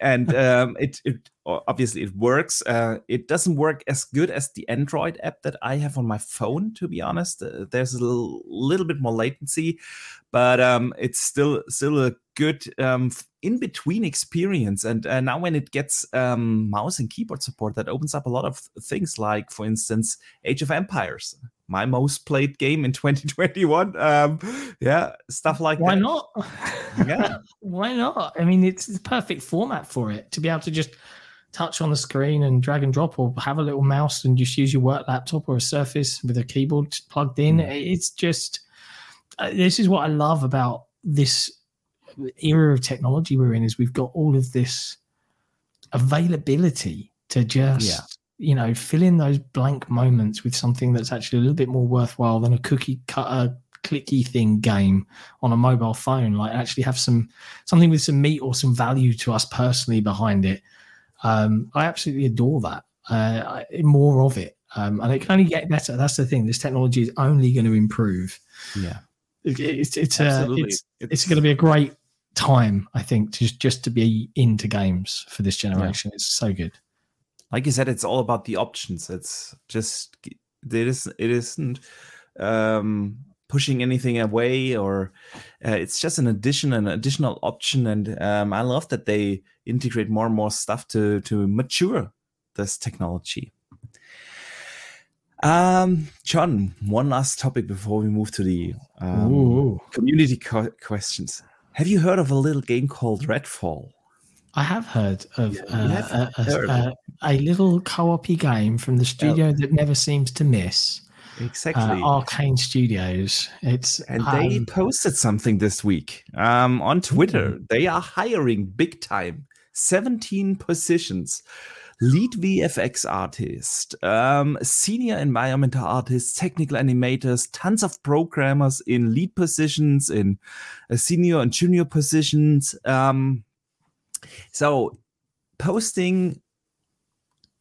and um, it, it obviously it works. Uh, it doesn't work as good as the Android app that I have on my phone. To be honest, uh, there's a little, little, bit more latency, but um, it's still still a good um, in between experience. And uh, now when it gets um, mouse and keyboard support, that opens up a lot of things, like for instance, Age of Empires my most played game in [LAUGHS] 2021. Um, yeah, stuff like Why that. Why not? Yeah. [LAUGHS] Why not? I mean, it's the perfect format for it to be able to just touch on the screen and drag and drop or have a little mouse and just use your work laptop or a surface with a keyboard plugged in. Mm. It's just, uh, this is what I love about this era of technology we're in is we've got all of this availability to just yeah you know, fill in those blank moments with something that's actually a little bit more worthwhile than a cookie cutter clicky thing game on a mobile phone. Like actually have some something with some meat or some value to us personally behind it. Um, I absolutely adore that. Uh, more of it, um, and it can only get better. That's the thing. This technology is only going to improve. Yeah, it, it's it's, uh, it's, it's it's going to be a great time. I think just just to be into games for this generation. Yeah. It's so good like you said, it's all about the options. It's just it is it isn't um, pushing anything away, or uh, it's just an addition, an additional option. And um, I love that they integrate more and more stuff to to mature this technology. Um, John, one last topic before we move to the um, community co- questions. Have you heard of a little game called Redfall? I have heard of yeah, uh, a, a, a, a, little co-op game from the studio that never seems to miss. Exactly, uh, Arcane Studios. It's and um, they posted something this week um, on Twitter. Mm-hmm. They are hiring big time, seventeen positions. Lead VFX artist, um, senior environmental artists, technical animators, tons of programmers in lead positions, in uh, senior and junior positions. Um, so posting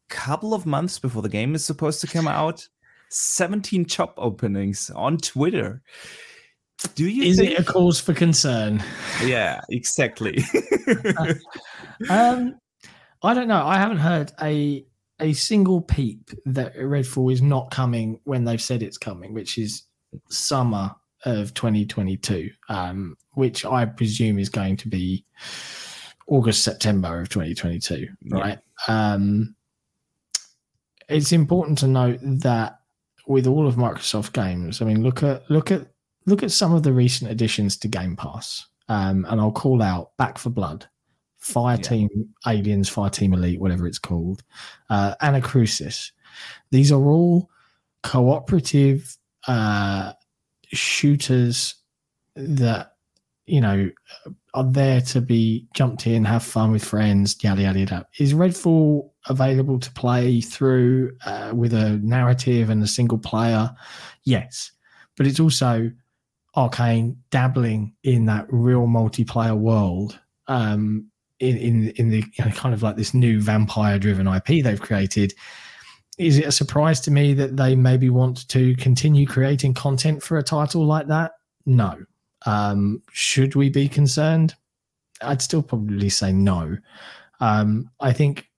couple of months before the game is supposed to come [LAUGHS] out 17 job openings on twitter Do you? Is think- it a cause for concern? Yeah, exactly. [LAUGHS] [LAUGHS] um, I don't know. I haven't heard a a single peep that Redfall is not coming when they've said it's coming, which is summer of 2022, um, which I presume is going to be August September of 2022, Yeah. right? Um, it's important to note that with all of Microsoft games, I mean, look at look at look at some of the recent additions to Game Pass, um, and I'll call out Back 4 Blood, Fire Yeah. Team Aliens, Fireteam Elite, whatever it's called, uh, Anacrusis. These are all cooperative uh, shooters that you know are there to be jumped in, have fun with friends, yada yada yada. Is Redfall available to play through uh, with a narrative and a single player? Yes, but it's also Arcane dabbling in that real multiplayer world. Um, in in in the you know, kind of like this new vampire driven IP they've created. Is it a surprise to me that they maybe want to continue creating content for a title like that? No. Um, should we be concerned? I'd still probably say no. Um, I think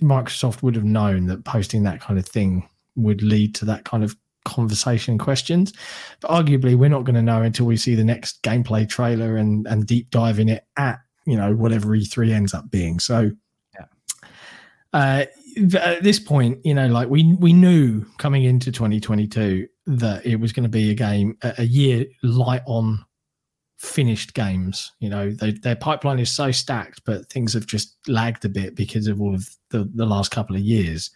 Microsoft would have known that posting that kind of thing would lead to that kind of conversation and questions. But arguably, we're not going to know until we see the next gameplay trailer and, and deep dive in it at you know whatever E3 ends up being. So, Yeah. uh, at this point, you know, like we we knew coming into 2022 that it was going to be a game a year light on finished games. You know, they, their pipeline is so stacked, but things have just lagged a bit because of all of the, the last couple of years.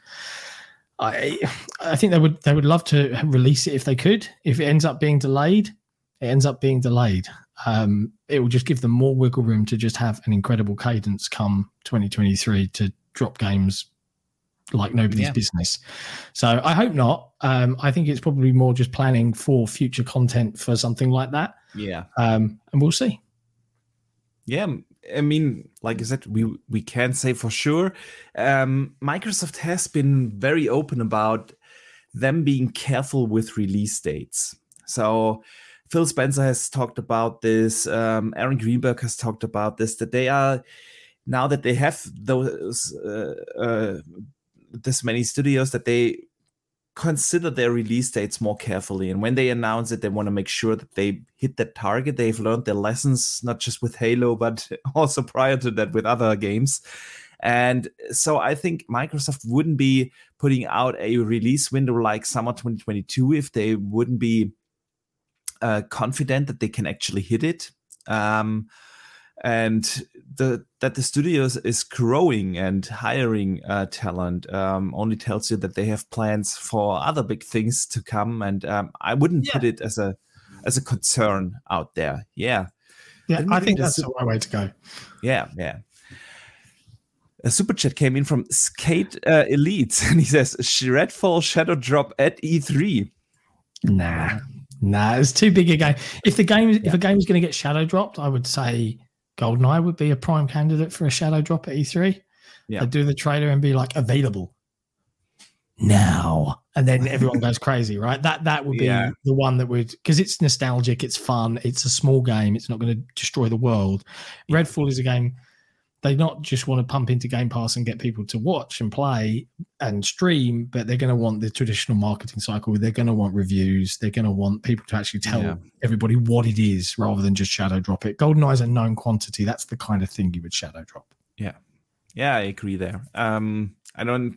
I I think they would they would love to release it if they could. If it ends up being delayed, it ends up being delayed. Um, it will just give them more wiggle room to just have an incredible cadence come 2023 to drop games like nobody's Yeah. business. So I hope not. Um, I think it's probably more just planning for future content for something like that. yeah. Um, and we'll see. Yeah, I mean, like I said, we we can't say for sure. Um, Microsoft has been very open about them being careful with release dates. So Phil Spencer has talked about this. Um, Aaron Greenberg has talked about this. That they are now that they have those uh, uh, this many studios that they consider their release dates more carefully. And when they announce it, they want to make sure that they hit that target. They've learned their lessons, not just with Halo, [LAUGHS] but also prior to that with other games. And so I think Microsoft wouldn't be putting out a release window like summer 2022 if they wouldn't be uh, confident that they can actually hit it. Um, and the that the studios is growing and hiring uh, talent um, only tells you that they have plans for other big things to come. And um, I wouldn't put it as a as a concern out there. Yeah, Yeah, I think that's the right way to go. yeah, yeah. A super chat came in from Skate uh, Elite, [LAUGHS] and he says Redfall Shadow Drop at E E3. Nah, nah, it's too big a game. If the game, if a game is going to get shadow dropped, I would say GoldenEye would be a prime candidate for a shadow drop at E3. Yeah. They'd do the trailer and be like available now, and then [LAUGHS] everyone goes crazy, right? That that would be Yeah. the one that would because it's nostalgic, it's fun, it's a small game, it's not going to destroy the world. Redfall is a game they not just want to pump into Game Pass and get people to watch and play and stream, but they're going to want the traditional marketing cycle. They're going to want reviews. They're going to want people to actually tell Yeah. everybody what it is rather than just shadow drop it. GoldenEye is a known quantity. That's the kind of thing you would shadow drop. Yeah, yeah, I agree there. Um, I don't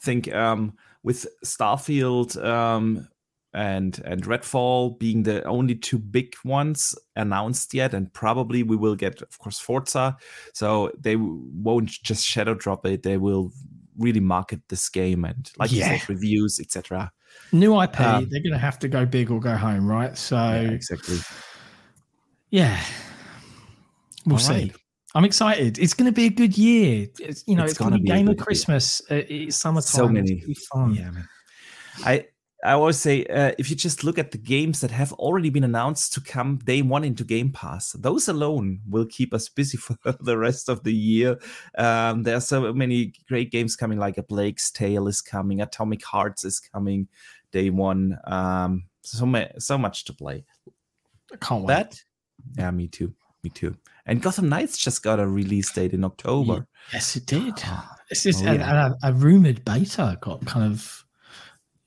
think um, with Starfield um, and and Redfall being the only two big ones announced yet, and probably we will get, of course, Forza. So they won't just shadow drop it; they will really market this game and, like you Yeah. said, reviews, etc. New IP, Um, they're going to have to go big or go home, right? So, Yeah, yeah, we'll All see. right. I'm excited. It's going to be a good year. It's, you know, It's it's, going to be game of good year. Christmas. Uh, it's summertime. So It's many. be fun. Yeah, man. I I always say uh, if you just look at the games that have already been announced to come day one into Game Pass, those alone will keep us busy [LAUGHS] for the rest of the year. Um, there are so many great games coming, like a Plague's Tale is coming, Atomic Hearts is coming day one. Um, so ma- so much to play. I can't wait. That? Yeah, me too. Me too. And Gotham Knights just got a release date in October. Yes, it did. Ah, It's just Oh, a, yeah. a, a rumored beta got kind of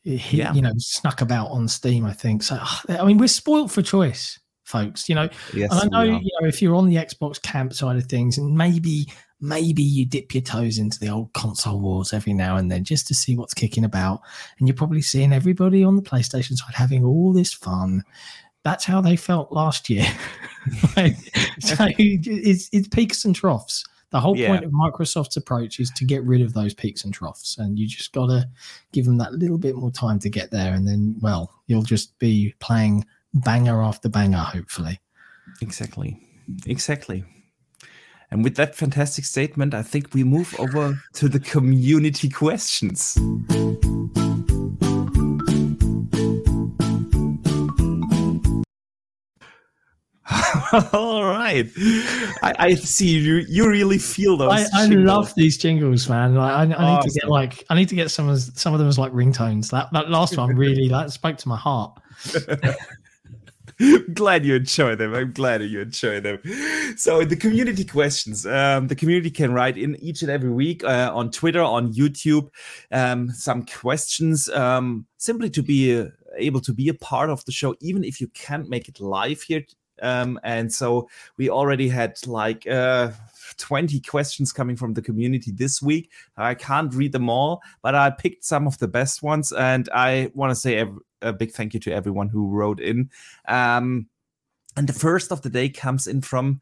hit, Yeah. you know snuck about on Steam. I think so. Ah, I mean, we're spoilt for choice, folks. You know, Yes, and I know you know if you're on the Xbox camp side of things, and maybe maybe you dip your toes into the old console wars every now and then just to see what's kicking about, and you're probably seeing everybody on the PlayStation side having all this fun. That's how they felt last year. [LAUGHS] Like, [LAUGHS] so it's it's peaks and troughs. The whole Yeah. point of Microsoft's approach is to get rid of those peaks and troughs, and you just got to give them that little bit more time to get there, and then well, you'll just be playing banger after banger, hopefully. Exactly. Exactly. And with that fantastic statement, I think we move over to the community questions. [LAUGHS] All right. I, I see you you really feel those. I, I love these jingles, man. Like, I, I need to get like I need to get some of some of them as like ringtones. That that last one really that spoke to my heart. [LAUGHS] glad you enjoy them. I'm glad you enjoy them. So the community questions, um, the community can write in each and every week uh, on Twitter, on YouTube, um, some questions um, simply to be uh, able to be a part of the show, even if you can't make it live here. Um, and so we already had like uh, 20 questions coming from the community this week. I can't read them all, but I picked some of the best ones, and I want to say a big thank you to everyone who wrote in. Um, and the first of the day comes in from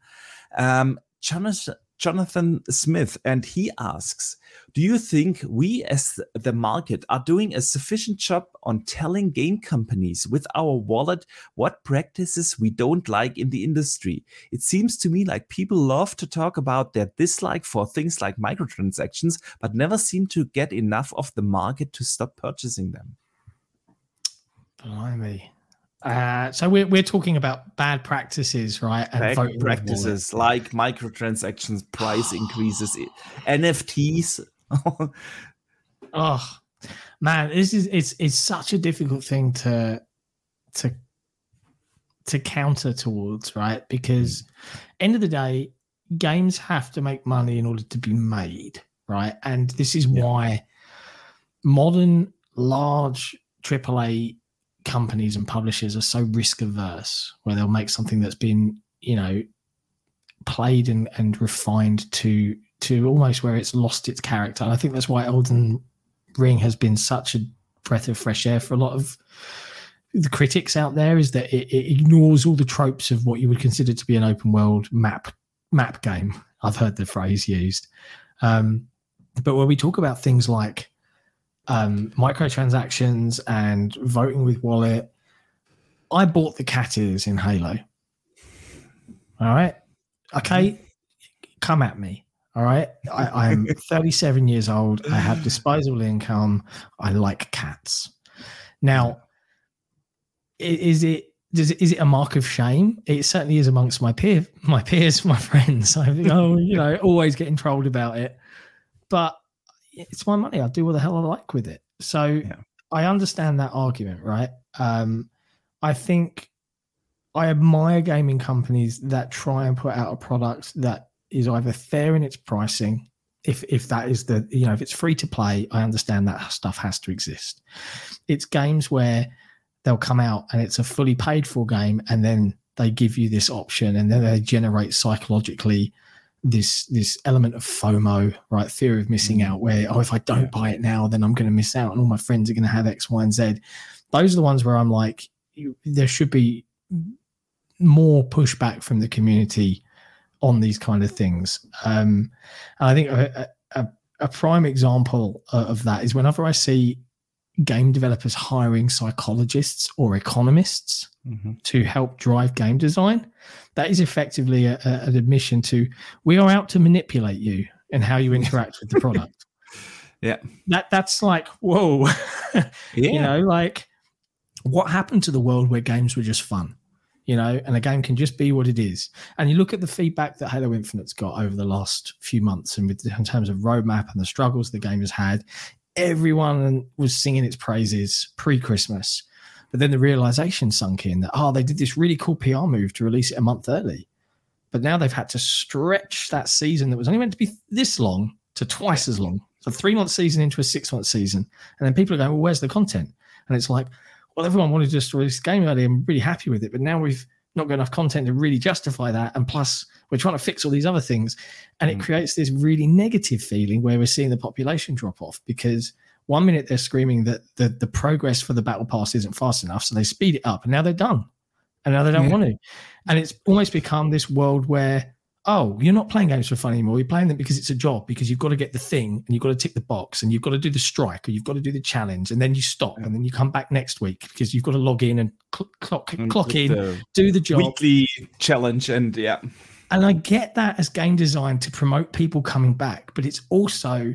um, Jonathan, Jonathan Smith, and he asks Do you think we as the market are doing a sufficient job on telling game companies with our wallet what practices we don't like in the industry? It seems to me like people love to talk about their dislike for things like microtransactions, but never seem to get enough of the market to stop purchasing them. Blimey. Uh, so we're we're talking about bad practices, right? And Bad practices like microtransactions, price [SIGHS] increases, NFTs. [LAUGHS] Oh man, this is it's it's such a difficult thing to to to counter towards, right? Because end of the day, games have to make money in order to be made, right? And this is Yeah. why modern large AAA companies and publishers are so risk averse, where they'll make something that's been, you know, played and, and refined to to almost where it's lost its character. And I think that's why Elden Ring has been such a breath of fresh air for a lot of the critics out there is that it, it ignores all the tropes of what you would consider to be an open world map map game. I've heard the phrase used. Um, but when we talk about things like um, microtransactions and voting with wallet, I bought the cat ears in Halo. All right. Okay. Come at me. All right. I, I'm [LAUGHS] 37 years old. I have disposable income. I like cats. Now, is it does it, is it a mark of shame? It certainly is amongst my peer my peers, [LAUGHS] my friends. I oh, you know, [LAUGHS] always getting trolled about it. But it's my money. I'll do what the hell I like with it. So Yeah. I understand that argument, right? Um, I think I admire gaming companies that try and put out a product that is either fair in its pricing. If if that is the you know if it's free to play, I understand that stuff has to exist. It's games where they'll come out and it's a fully paid for game, and then they give you this option, and then they generate psychologically this this element of FOMO, right? Fear of missing out. Where oh, if I don't buy it now, then I'm going to miss out, and all my friends are going to have X, Y, and Z. Those are the ones where I'm like, you, there should be more pushback from the community on these kind of things. Um, and I think a, a, a prime example of that is whenever I see game developers hiring psychologists or economists Mhm. to help drive game design, that is effectively a, a- an admission to we are out to manipulate you and how you interact with the [LAUGHS] product. Yeah. That that's like whoa, [LAUGHS] Yeah. you know, like what happened to the world where games were just fun, you know, and a game can just be what it is. And you look at the feedback that Halo Infinite's got over the last few months, and with in terms of roadmap and the struggles the game has had, everyone was singing its praises pre-Christmas. But then the realization sunk in that, oh, they did this really cool PR move to release it a month early. But now they've had to stretch that season that was only meant to be this long to twice as long. So three month season into a six month season. And then people are going, well, where's the content? And it's like, well, everyone wanted to just release the game early. I'm really happy with it. But now we've not got enough content to really justify that. And plus, we're trying to fix all these other things. And it mm. creates this really negative feeling where we're seeing the population drop off because one minute they're screaming that the, the progress for the battle pass isn't fast enough. So they speed it up and now they're done. And now they don't yeah. want to. And it's almost become this world where oh, you're not playing games for fun anymore. You're playing them because it's a job, because you've got to get the thing and you've got to tick the box and you've got to do the strike or you've got to do the challenge. And then you stop and then you come back next week because you've got to log in and cl- clock, and clock in, do the job. Weekly challenge. And yeah. And I get that as game design to promote people coming back, but it's also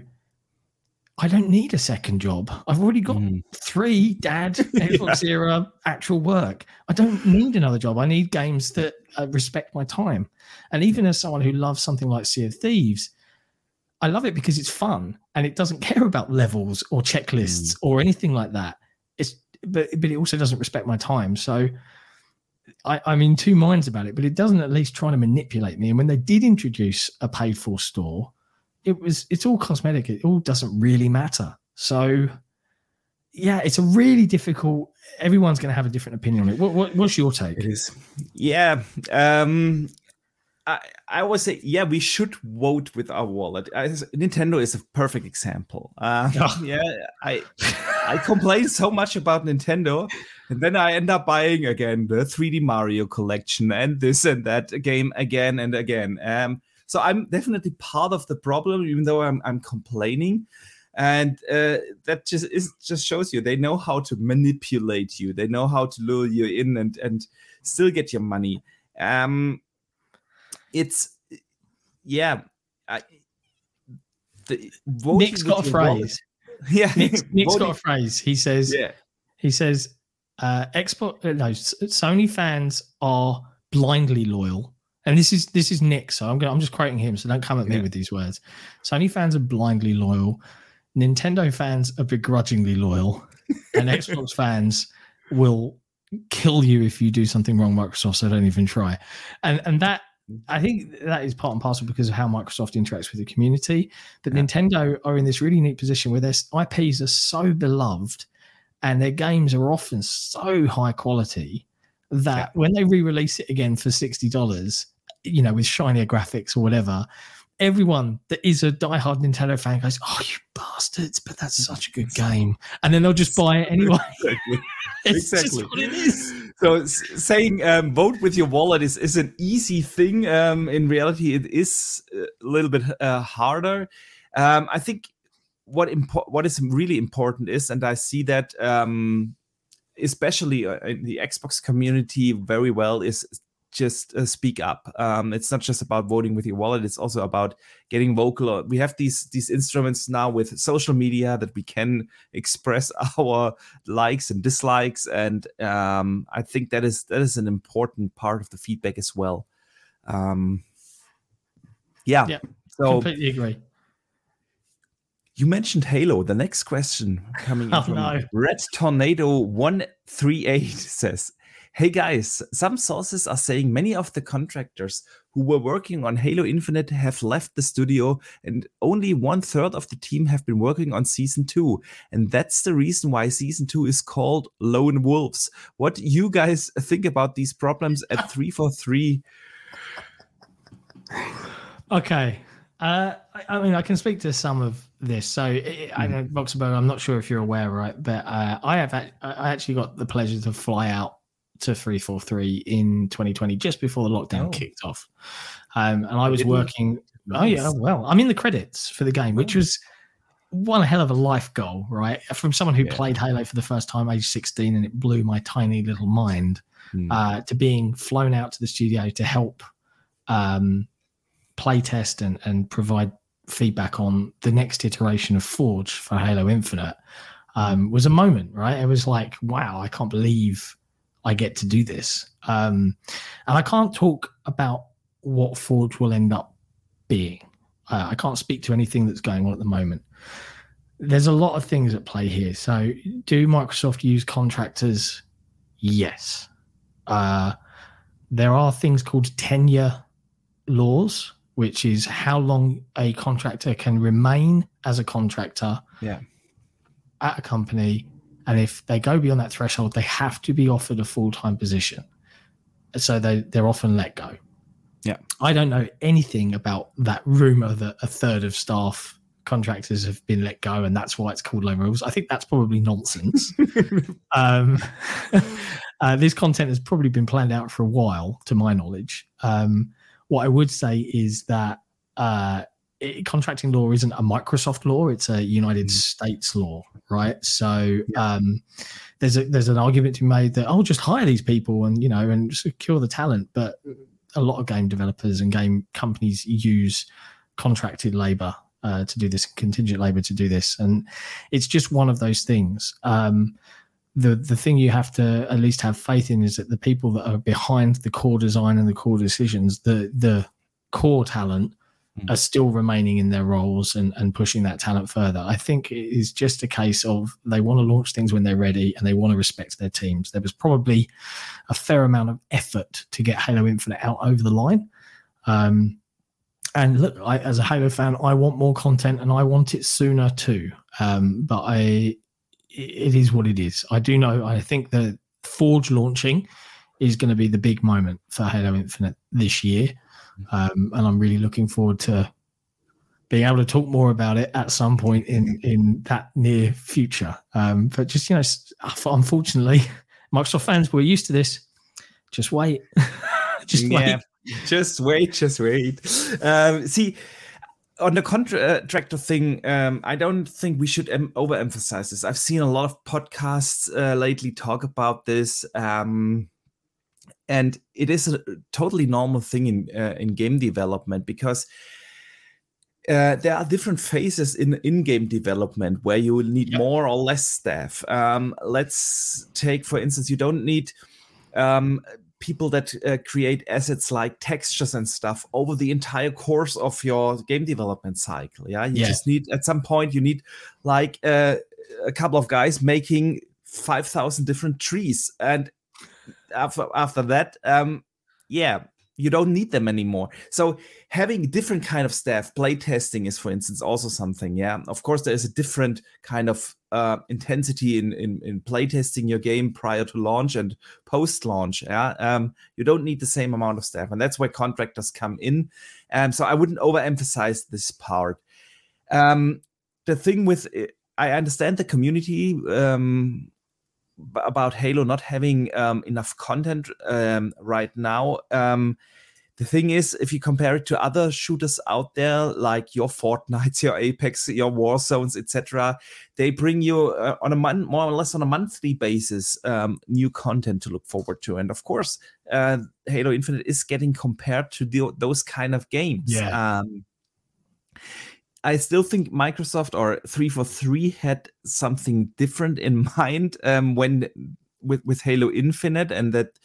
I don't need a second job. I've already got mm. three dad [LAUGHS] Xbox yeah. era actual work. I don't need another job. I need games that uh, respect my time. And even as someone who loves something like Sea of Thieves, I love it because it's fun and it doesn't [LAUGHS] care about levels or checklists mm. or anything like that. It's but but it also doesn't respect my time. So I, I'm in two minds about it, but it doesn't at least try to manipulate me. And when they did introduce a paid for store, it was it's all cosmetic. It all doesn't really matter. So yeah, it's a really difficult. Everyone's going to have a different opinion on it. What, what, what's your take? It is, yeah. Um, I I always say, yeah, we should vote with our wallet. I, Nintendo is a perfect example. Uh, oh. [LAUGHS] Yeah, I I complain so much about Nintendo, and then I end up buying again the 3D Mario collection and this and that game again and again. Um, so I'm definitely part of the problem, even though I'm, I'm complaining. And uh, that just is just shows you they know how to manipulate you. They know how to lure you in and and still get your money. Um, it's yeah. I, the, Nick's got a phrase. [LAUGHS] Yeah, Nick's, Nick's got a phrase. He says. Yeah. He says, uh, "Export uh, no, Sony fans are blindly loyal." and this is this is Nick, so I'm going, I'm just quoting him, so don't come at me yeah. with these words. Sony fans are blindly loyal, Nintendo fans are begrudgingly loyal, and [LAUGHS] Xbox fans will kill you if you do something wrong. Microsoft, so don't even try. And and that I think that is part and parcel because of how Microsoft interacts with the community. But yeah. Nintendo are in this really neat position where their IPs are so beloved and their games are often so high quality that yeah. when they re-release it again for sixty dollars, you know, with shinier graphics or whatever, everyone that is a diehard Nintendo fan goes, "Oh, you bastards!" But that's such a good game, and then they'll just [LAUGHS] buy it anyway. Exactly. [LAUGHS] exactly. what it is. So saying um, vote with your wallet is is an easy thing. Um, in reality, it is a little bit uh, harder. Um, I think what impo- what is really important is, and I see that um, especially uh, in the Xbox community very well, is just uh, speak up. Um, it's not just about voting with your wallet; it's also about getting vocal. We have these these instruments now with social media that we can express [LAUGHS] our likes and dislikes, and um, I think that is that is an important part of the feedback as well. Um, yeah, yeah, so completely agree. You mentioned Halo. The next question coming oh, from no. Red Tornado one three eight [LAUGHS] says, Hey guys, some sources are saying many of the contractors who were working on Halo Infinite have left the studio, and only one third of the team have been working on season two. And that's the reason why season two is called Lone Wolves. What do you guys think about these problems at [LAUGHS] 343? Okay. Uh, I, I, mean, I can speak to some of this. So, it, mm. I hmm. know Boxenberg, I'm not sure if you're aware, right? But uh, I have I actually got the pleasure to fly out to 343 in 2020 just before the lockdown oh. kicked off um, and i was working nice. oh yeah well i'm in the credits for the game which oh. was one hell of a life goal right from someone who yeah. played halo for the first time age 16 and it blew my tiny little mind mm. uh, to being flown out to the studio to help um, play test and, and provide feedback on the next iteration of forge for halo infinite um, was a moment right it was like wow i can't believe I get to do this. Um, and I can't talk about what Forge will end up being. Uh, I can't speak to anything that's going on at the moment. There's a lot of things at play here. So, do Microsoft use contractors Yes. Uh, there are things called tenure laws, which is how long a contractor can remain as a contractor Yeah. at a company. And if they go beyond that threshold, they have to be offered a full time position. So they, they're often let go. Yeah. I don't know anything about that rumor that a third of staff contractors have been let go and that's why it's called Lone Wolves. I think that's probably nonsense. [LAUGHS] um, [LAUGHS] uh, this content has probably been planned out for a while, to my knowledge. Um, what I would say is that uh, it, contracting law isn't a Microsoft law; it's a United Mhm. States law, right? So um, there's a there's an argument to be made that I'll oh, just hire these people and you know and secure the talent, but a lot of game developers and game companies use contracted labor uh, to do this, contingent labor to do this, and it's just one of those things. Um, the the thing you have to at least have faith in is that the people that are behind the core design and the core decisions, the the core talent, Mm. are still remaining in their roles and, and pushing that talent further. I think it is just a case of they want to launch things when they're ready and they want to respect their teams. There was probably a fair amount of effort to get Halo Infinite out over the line. Um, and look, I, as a Halo fan, I want more content and I want it sooner too. Um, but I, it is what it is. I do know. I think the Forge launching is going to be the big moment for Halo Infinite this year, um, and I'm really looking forward to being able to talk more about it at some point in in that near future. Um, but just you know, unfortunately, [LAUGHS] Microsoft fans we're used to this. Just wait. [LAUGHS] just Yeah. wait. just wait, just wait. Um, see, on the contractor thing, um, I don't think we should em- overemphasize this. I've seen a lot of podcasts uh, lately talk about this, um, and it is a totally normal thing in uh, in game development because. Uh, there are different phases in in-game development where you will need Yeah. more or less staff. Um, let's take, for instance, you don't need um, people that uh, create assets like textures and stuff over the entire course of your game development cycle. Yeah, you Yeah. just need at some point you need like uh, a couple of guys making five thousand different trees, and after after that, um, yeah, you don't need them anymore. So having different kind of staff, play testing is, for instance, also something. Yeah, of course, there is a different kind of uh, intensity in, in in play testing your game prior to launch and post launch. Yeah, um, you don't need the same amount of staff, and that's where contractors come in. Um, so I wouldn't overemphasize this part. Um, the thing with I understand the community um, about Halo not having um, enough content um, right now. Um, the thing is, if you compare it to other shooters out there, like your Fortnites, [LAUGHS] your Apex, your War Zones, etc., they bring you uh, on a month, more or less on a monthly basis, um, new content to look forward to. And of course, uh, Halo Infinite is getting compared to the, those kind of games. Yeah. Um, I still think Microsoft or 343 had something different in [LAUGHS] mind um, when with with Halo Infinite, and that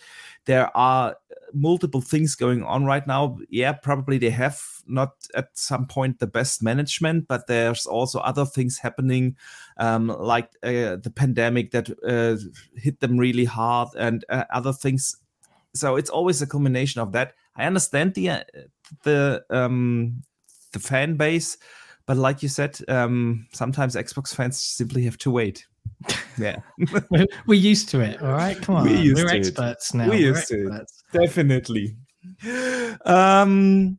there are multiple things going on right now. Yeah, probably they have not at some point the best management, but there's also other things happening, um, like uh, the pandemic that uh, hit them really hard, and uh, other things. So it's always a combination of that. I understand the uh, the um, the fan base, but like you said, um, sometimes Xbox fans simply have to wait. Yeah, We're, we're used to it. All right, come on. We're used We're to it. experts now. We're We're used to it. experts. definitely. Um,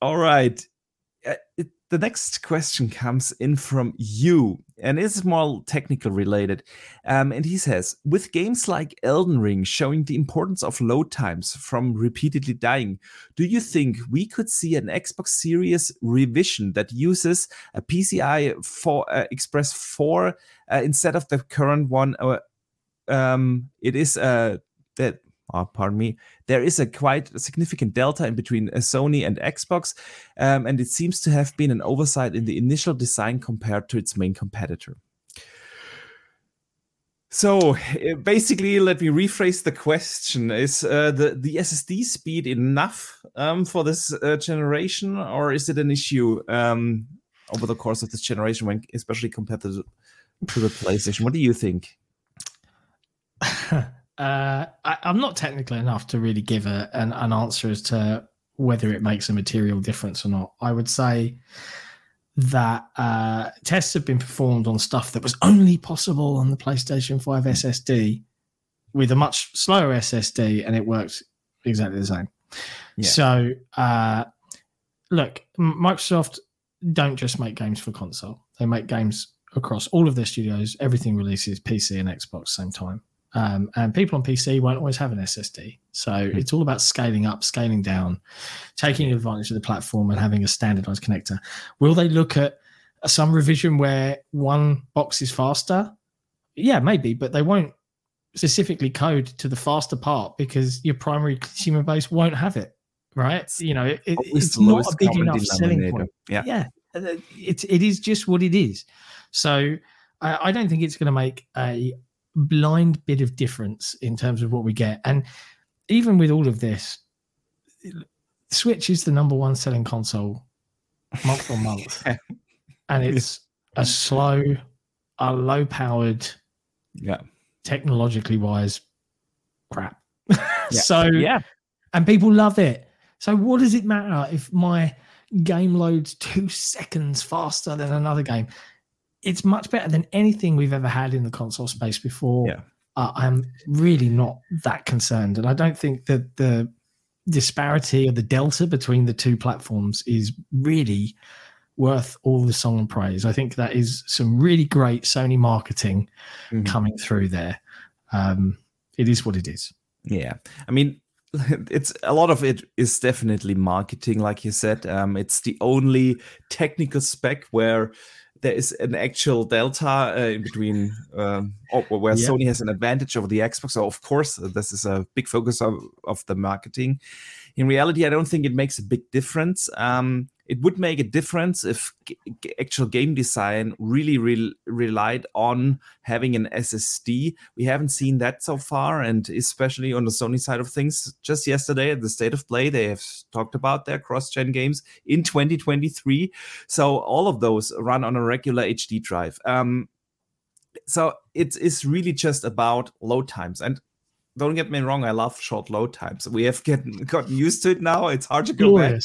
all right. Uh, it, the next question comes in from you, and it's more technical related. Um, and he says, with games like Elden Ring showing the importance of load times from repeatedly dying, do you think we could see an Xbox Series revision that uses a PCI for uh, Express 4 uh, instead of the current one? Uh, um, it is uh, that. Oh, pardon me. There is a quite significant delta in between uh, Sony and Xbox, um, and it seems to have been an oversight in the initial design compared to its main competitor. So uh, basically, let me rephrase the question: Is uh, the the SSD speed enough um, for this uh, generation, or is it an issue um, over the course of this generation, when especially compared to to the PlayStation? What do you think? [LAUGHS] Uh, I, am not technical enough to really give a, an, an answer as to whether it makes a material difference or not. I would say that uh, tests have been performed on stuff that was only possible on the PlayStation 5 SSD with a much slower SSD, and it works exactly the same. Yeah. So, uh, look, Microsoft don't just make games for console; they make games across all of their studios. Everything releases PC and Xbox same time. Um, and people on PC won't always have an SSD. So mm-hmm. it's all about scaling up, scaling down, taking advantage of the platform and having a standardized connector. Will they look at some revision where one box is faster? Yeah, maybe, but they won't specifically code to the faster part because your primary consumer base won't have it. Right? You know, it, it's not a big enough selling point. Yeah. Yeah. It, it is just what it is. So I, I don't think it's going to make a blind bit of difference in terms of what we get. And even with all of this, Switch is the number one selling console month on month. [LAUGHS] and it's [LAUGHS] a slow, a low powered, yeah, technologically wise crap. Yeah. [LAUGHS] so yeah. And people love it. So what does it matter if my game loads two seconds faster than another game? It's much better than anything we've ever had in the console space before. Yeah. Uh, I'm really not that concerned, and I don't think that the disparity or the delta between the two platforms is really worth all the song and praise. I think that is some really great Sony marketing mm-hmm. coming through there. Um, it is what it is. Yeah, I mean, [LAUGHS] it's a lot of it is definitely marketing, like you said. Um, it's the only technical spec where there is an actual delta uh, in between um, where yeah. Sony has an advantage over the Xbox. So of course, uh, this is a big focus of, of the marketing. In reality, I don't think it makes a big difference. Um, it would make a difference if g- actual game design really re- relied on having an SSD. We haven't seen that so far, and especially on the Sony side of things. Just yesterday at the State of Play, they have talked about their cross-gen games in 2023. So all of those run on a regular HD drive. Um, so it is really just about load times and don't get me wrong, I love short load times. We have [LAUGHS] get, gotten used to it now. It's hard to go back.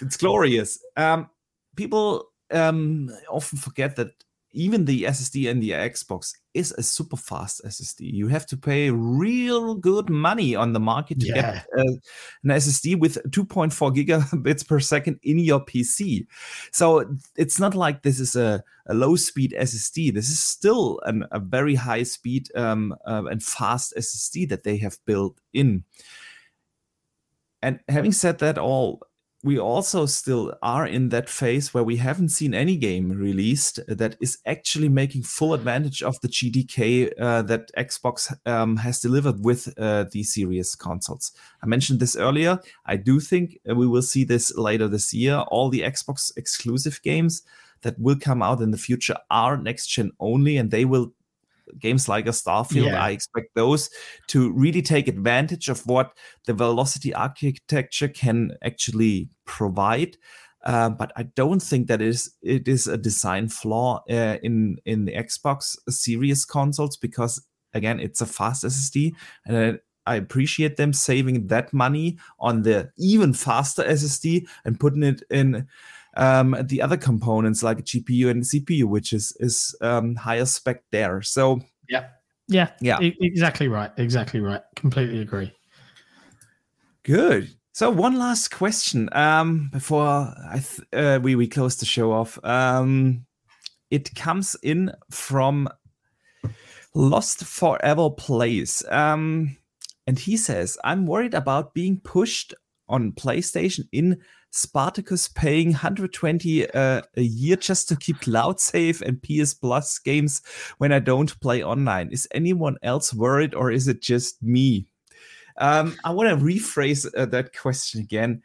It's glorious. Um, people um, often forget that even the SSD in the Xbox is a super fast SSD. You have to pay real good money on the market to yeah. get uh, an SSD with 2.4 gigabits per second in your PC. So it's not like this is a, a low speed SSD. This is still an, a very high speed um, uh, and fast SSD that they have built in. And having said that, all we also still are in that phase where we haven't seen any game released that is actually making full advantage of the GDK uh, that Xbox um, has delivered with uh, the series consoles. I mentioned this earlier. I do think we will see this later this year. All the Xbox exclusive games that will come out in the future are next gen only, and they will games like a Starfield, yeah. I expect those to really take advantage of what the velocity architecture can actually provide. Uh, but I don't think that is it is a design flaw uh, in in the Xbox Series consoles because again it's a fast SSD and I, I appreciate them saving that money on the even faster SSD and putting it in um, the other components like GPU and CPU, which is is um, higher spec there. So yeah, yeah, yeah, exactly right, exactly right. Completely agree. Good. So one last question um, before I th- uh, we we close the show off. Um, it comes in from Lost Forever Plays. Um, and he says, I'm worried about being pushed on PlayStation in Spartacus paying 120 uh, a year just to keep cloud safe and PS Plus games when I don't play online. Is anyone else worried or is it just me? Um, I want to rephrase uh, that question again.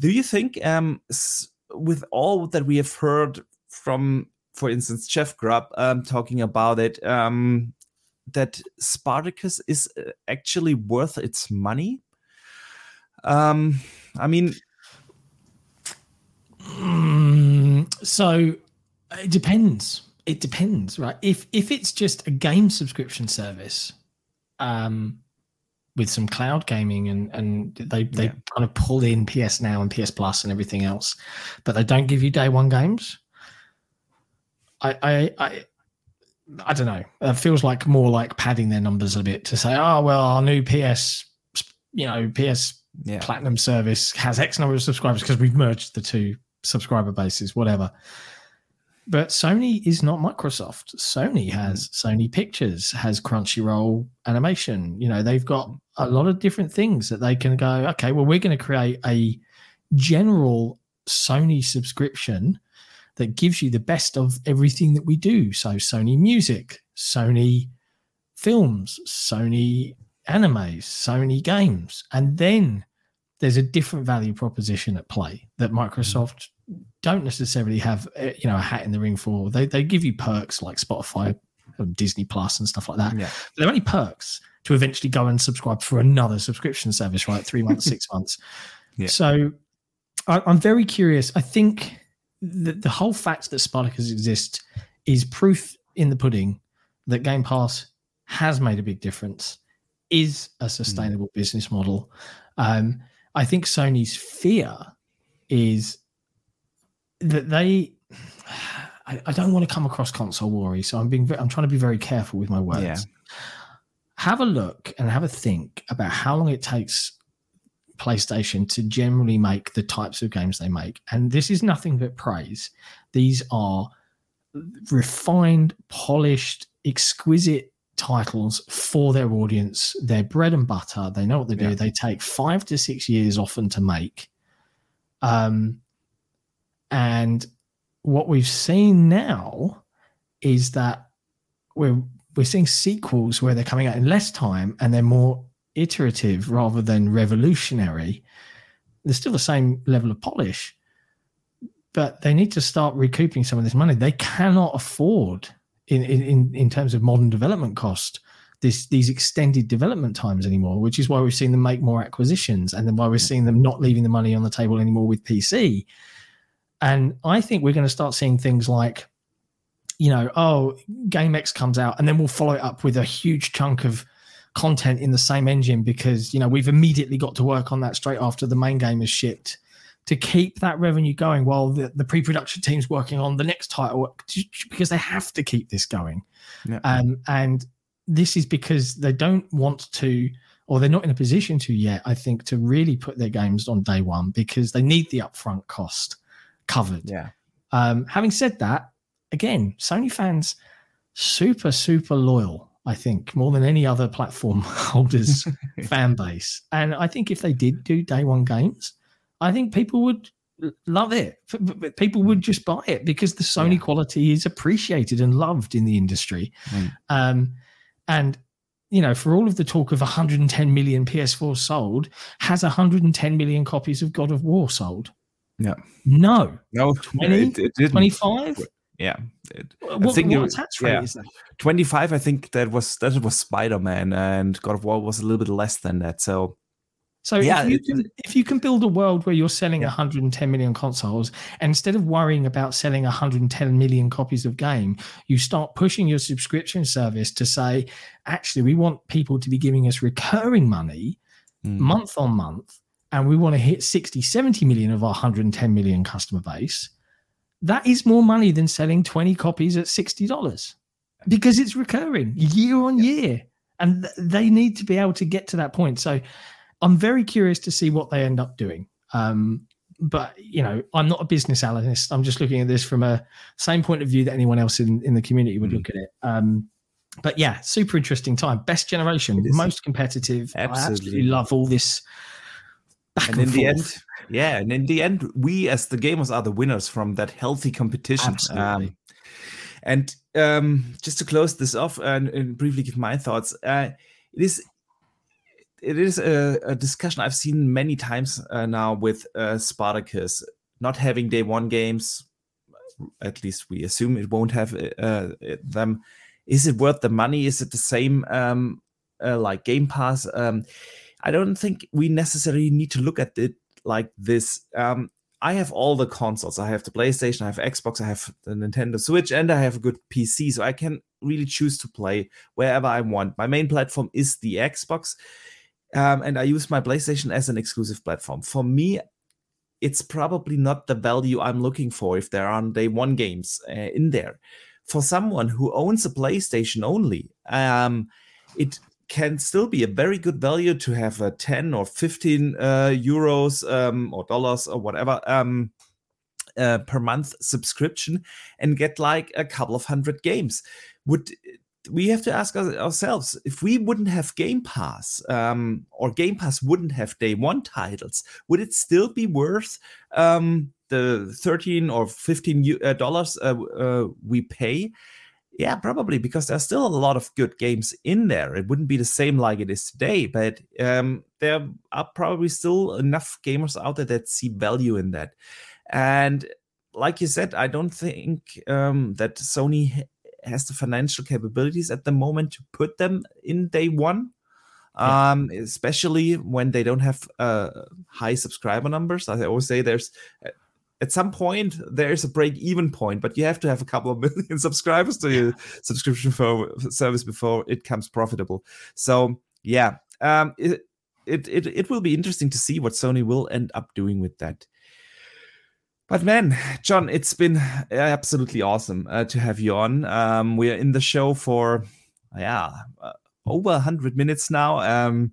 Do you think, um, with all that we have heard from, for instance, Jeff Grubb um, talking about it, um, that Spartacus is uh, actually worth its money? Um, I mean, Mm, so it depends. It depends, right? If if it's just a game subscription service um, with some cloud gaming and and they they Yeah. kind of pull in PS Now and PS Plus and everything else, but they don't give you day one games. I I I, I don't know. It feels like more like padding their numbers a bit to say, oh well, our new PS, you know, PS Yeah. Platinum service has X number of subscribers because we've merged the two subscriber bases, whatever. But Sony is not Microsoft. Sony mm-hmm. has Sony Pictures, has Crunchyroll Animation. You know, they've got a lot of different things that they can go, okay, well, we're going to create a general Sony subscription that gives you the best of everything that we do. So, Sony Music, Sony Films, Sony Animes, Sony Games. And then there's a different value proposition at play that Microsoft don't necessarily have uh, you know a hat in the ring for. They they give you perks like Spotify, and Disney Plus, and stuff like that. Yeah. But they're only perks to eventually go and subscribe for another subscription service, right? Three months, six [LAUGHS] months. Yeah. So I, I'm very curious. I think the, the whole fact that Spartacus exists is proof in the pudding that Game Pass has made a big difference, is a sustainable business model. Um, I think Sony's fear is that they. [SIGHS] I, I don't want to come across console worry, so I'm being. I'm trying to be very careful with my words. Yeah. Have a look and have a think about how long it takes PlayStation to generally make the types of games they make, and this is nothing but praise. These are refined, polished, exquisite titles for their audience. They're bread and butter. They know what they do. Yeah. They take five to six years often to make. Um, and what we've seen now is that we're we're seeing sequels where they're coming out in less time and they're more iterative rather than revolutionary. They're still the same level of polish, but they need to start recouping some of this money. They cannot afford, in in in, terms of modern development cost, this these extended development times anymore. Which is why we've seen them make more acquisitions, and then why we're mm. seeing them not leaving the money on the table anymore with PC. And I think we're going to start seeing things like, you know, oh, Game X comes out, and then we'll follow it up with a huge chunk of content in the same engine because you know we've immediately got to work on that straight after the main game is shipped to keep that revenue going while the, the pre-production team's working on the next title because they have to keep this going Yeah. um, and this is because they don't want to or they're not in a position to yet i think to really put their games on day one because they need the upfront cost covered Yeah. um, having said that, again, Sony fans super super loyal. I think more than any other platform [LAUGHS] holders [LAUGHS] fan base, and I think if they did do day one games, I think people would love it. People would just buy it because the Sony Yeah. quality is appreciated and loved in the industry. Mm. Um, and you know, for all of the talk of 110 million PS4 sold, has 110 million copies of God of War sold? Yeah. No. No, 20? it, it didn't. 25? Yeah. It- What, think what attach rate yeah. is that? 25 i think that was that was spider-man and god of war was a little bit less than that so So Yeah, if you can if you can build a world where you're selling Yeah. 110 million consoles, and instead of worrying about selling 110 million copies of game, you start pushing your subscription service to say, actually, we want people to be giving us recurring money mm, month on month, and we want to hit 60, 70 million of our 110 million customer base. That is more money than selling 20 copies at $60 because it's recurring year on year. And th- they need to be able to get to that point. So I'm very curious to see what they end up doing. Um, but you know, I'm not a business analyst. I'm just looking at this from a same point of view that anyone else in, in the community would Mm. look at it. Um, but yeah, super interesting time. Best generation, most competitive. I absolutely Absolutely. love all this and in the end yeah and in the end we as the gamers are the winners from that healthy competition Absolutely. Um, and um, just to close this off and, and briefly give my thoughts uh, it is it is a, a discussion i've seen many times uh, now with uh, spartacus not having day one games at least we assume it won't have uh, them is it worth the money is it the same um, uh, like game pass um, i don't think we necessarily need to look at it like this um, I have all the consoles. I have the PlayStation, I have Xbox, I have the Nintendo Switch, and I have a good PC. So I can really choose to play wherever I want. My main platform is the Xbox, um, and I use my PlayStation as an exclusive platform. For me, it's probably not the value I'm looking for if there aren't day one games uh, in there. For someone who owns a PlayStation only, um, it can still be a very good value to have a 10 or 15 uh, euros um, or dollars or whatever um, uh, per month subscription and get like a couple of hundred games. Would we have to ask ourselves if we wouldn't have Game Pass um, or Game Pass wouldn't have day one titles, would it still be worth um, the 13 or 15 uh, dollars uh, uh, we pay? Yeah, probably because there's still a lot of good games in there. It wouldn't be the same like it is today, but um, there are probably still enough gamers out there that see value in that. And like you said, I don't think um, that Sony has the financial capabilities at the moment to put them in day one. Yeah. Um, especially when they don't have uh, high subscriber numbers. I always say there's at some point there's a break even point, but you have to have a couple of [LAUGHS] million subscribers to your subscription for service before it comes profitable. So yeah, um, it, it it it will be interesting to see what Sony will end up doing with that. But man, Jon, it's been absolutely awesome uh, to have you on. Um, we are in the show for, yeah, uh, over 100 minutes now. Um,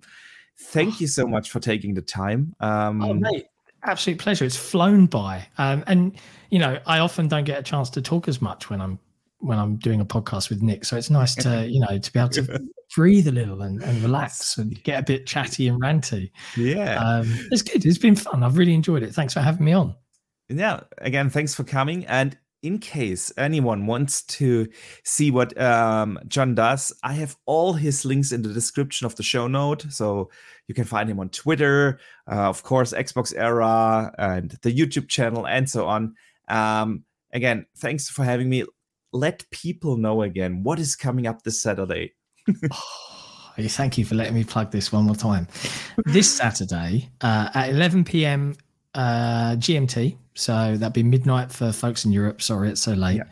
thank you so much for taking the time. Um, oh, mate, absolute pleasure. It's flown by. Um, and, you know, I often don't get a chance to talk as much when I'm when I'm doing a podcast with Nick. So it's nice to, [LAUGHS] you know, to be able to breathe a little and, and relax and get a bit chatty and ranty. Yeah. Um, it's good. It's been fun. I've really enjoyed it. Thanks for having me on yeah, again, thanks for coming. And in case anyone wants to see what um, Jon does, I have all his links in the description of the show note. So you can find him on Twitter, uh, of course, XboxEra, and the YouTube channel, and so on. Um, again, thanks for having me. Let people know again what is coming up this Saturday. [LAUGHS] oh, thank you for letting me plug this one more time. This Saturday uh, at 11 p.m. Uh, GMT, so that'd be midnight for folks in Europe. Sorry, it's so late. Yeah.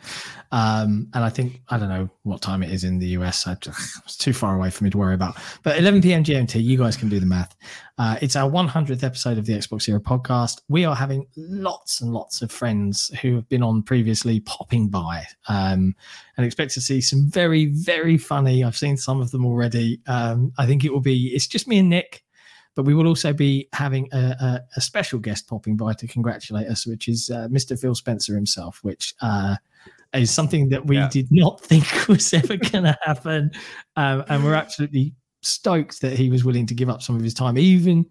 Um, and I think I don't know what time it is in the US. I, it's too far away for me to worry about. But 11 p.m. GMT, you guys can do the math. Uh, it's our 100th episode of the XboxEra podcast. We are having lots and lots of friends who have been on previously popping by, um, and expect to see some very very funny. I've seen some of them already. Um, I think it will be. It's just me and Nick. But we will also be having a, a, a special guest popping by to congratulate us, which is uh, Mr. Phil Spencer himself, which uh, is something that we yeah. did not [LAUGHS] think was ever going to happen. Um, and we're absolutely stoked that he was willing to give up some of his time, even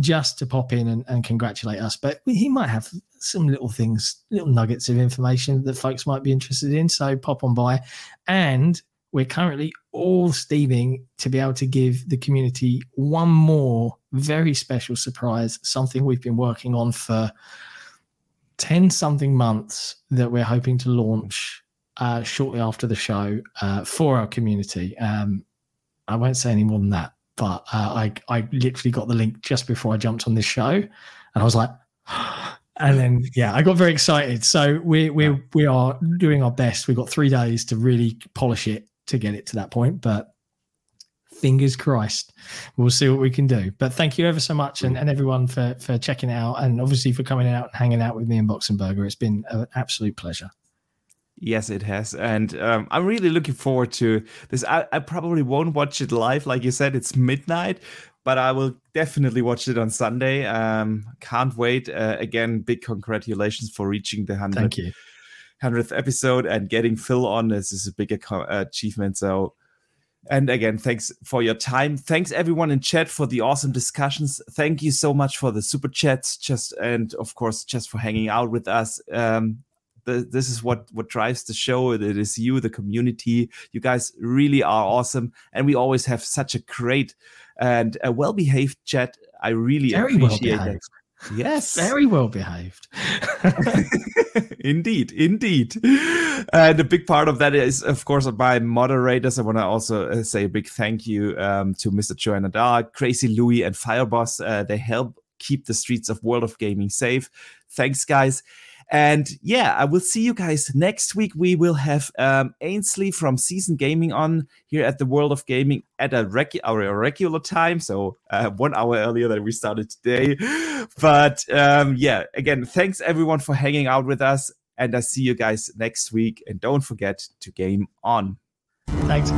just to pop in and, and, congratulate us. But he might have some little things, little nuggets of information that folks might be interested in. So pop on by. And we're currently all steaming to be able to give the community one more very special surprise, something we've been working on for 10 something months that we're hoping to launch uh, shortly after the show uh, for our community. Um, I won't say any more than that, but uh, I, I literally got the link just before I jumped on this show and I was like, [GASPS] and then yeah, I got very excited. So we we we are doing our best. We've got three days to really polish it to get it to that point. But fingers crossed, we'll see what we can do. But thank you ever so much, and, and everyone for for checking out, and obviously for coming out and hanging out with me in Boxenberger. It's been an absolute pleasure. Yes, it has, and um, I'm really looking forward to this. I, I probably won't watch it live, like you said, it's midnight, but I will definitely watch it on Sunday. Um, can't wait. Uh, again, big congratulations for reaching the hundred. Thank you 100th episode and getting Phil on this is a big achievement. So, and again, thanks for your time. Thanks everyone in chat for the awesome discussions. Thank you so much for the super chats, just and of course, just for hanging out with us. Um, the, this is what what drives the show. It is you, the community. You guys really are awesome, and we always have such a great and a well behaved chat. I really Very appreciate well it. Yes. Very well behaved. [LAUGHS] [LAUGHS] indeed, indeed. And a big part of that is, of course, by moderators. I want to also uh, say a big thank you um, to Mr. Joanna Dar, Crazy Louie, and Fireboss. Uh, they help keep the streets of World of Gaming safe. Thanks, guys. And yeah, I will see you guys next week. We will have um, Ainsley from Seasoned Gaming on here at the World of Gaming at a regu- our regular time, so uh, one hour earlier than we started today. [GASPS] But um, yeah, again, thanks everyone for hanging out with us, and I see you guys next week. And don't forget to game on. Thanks.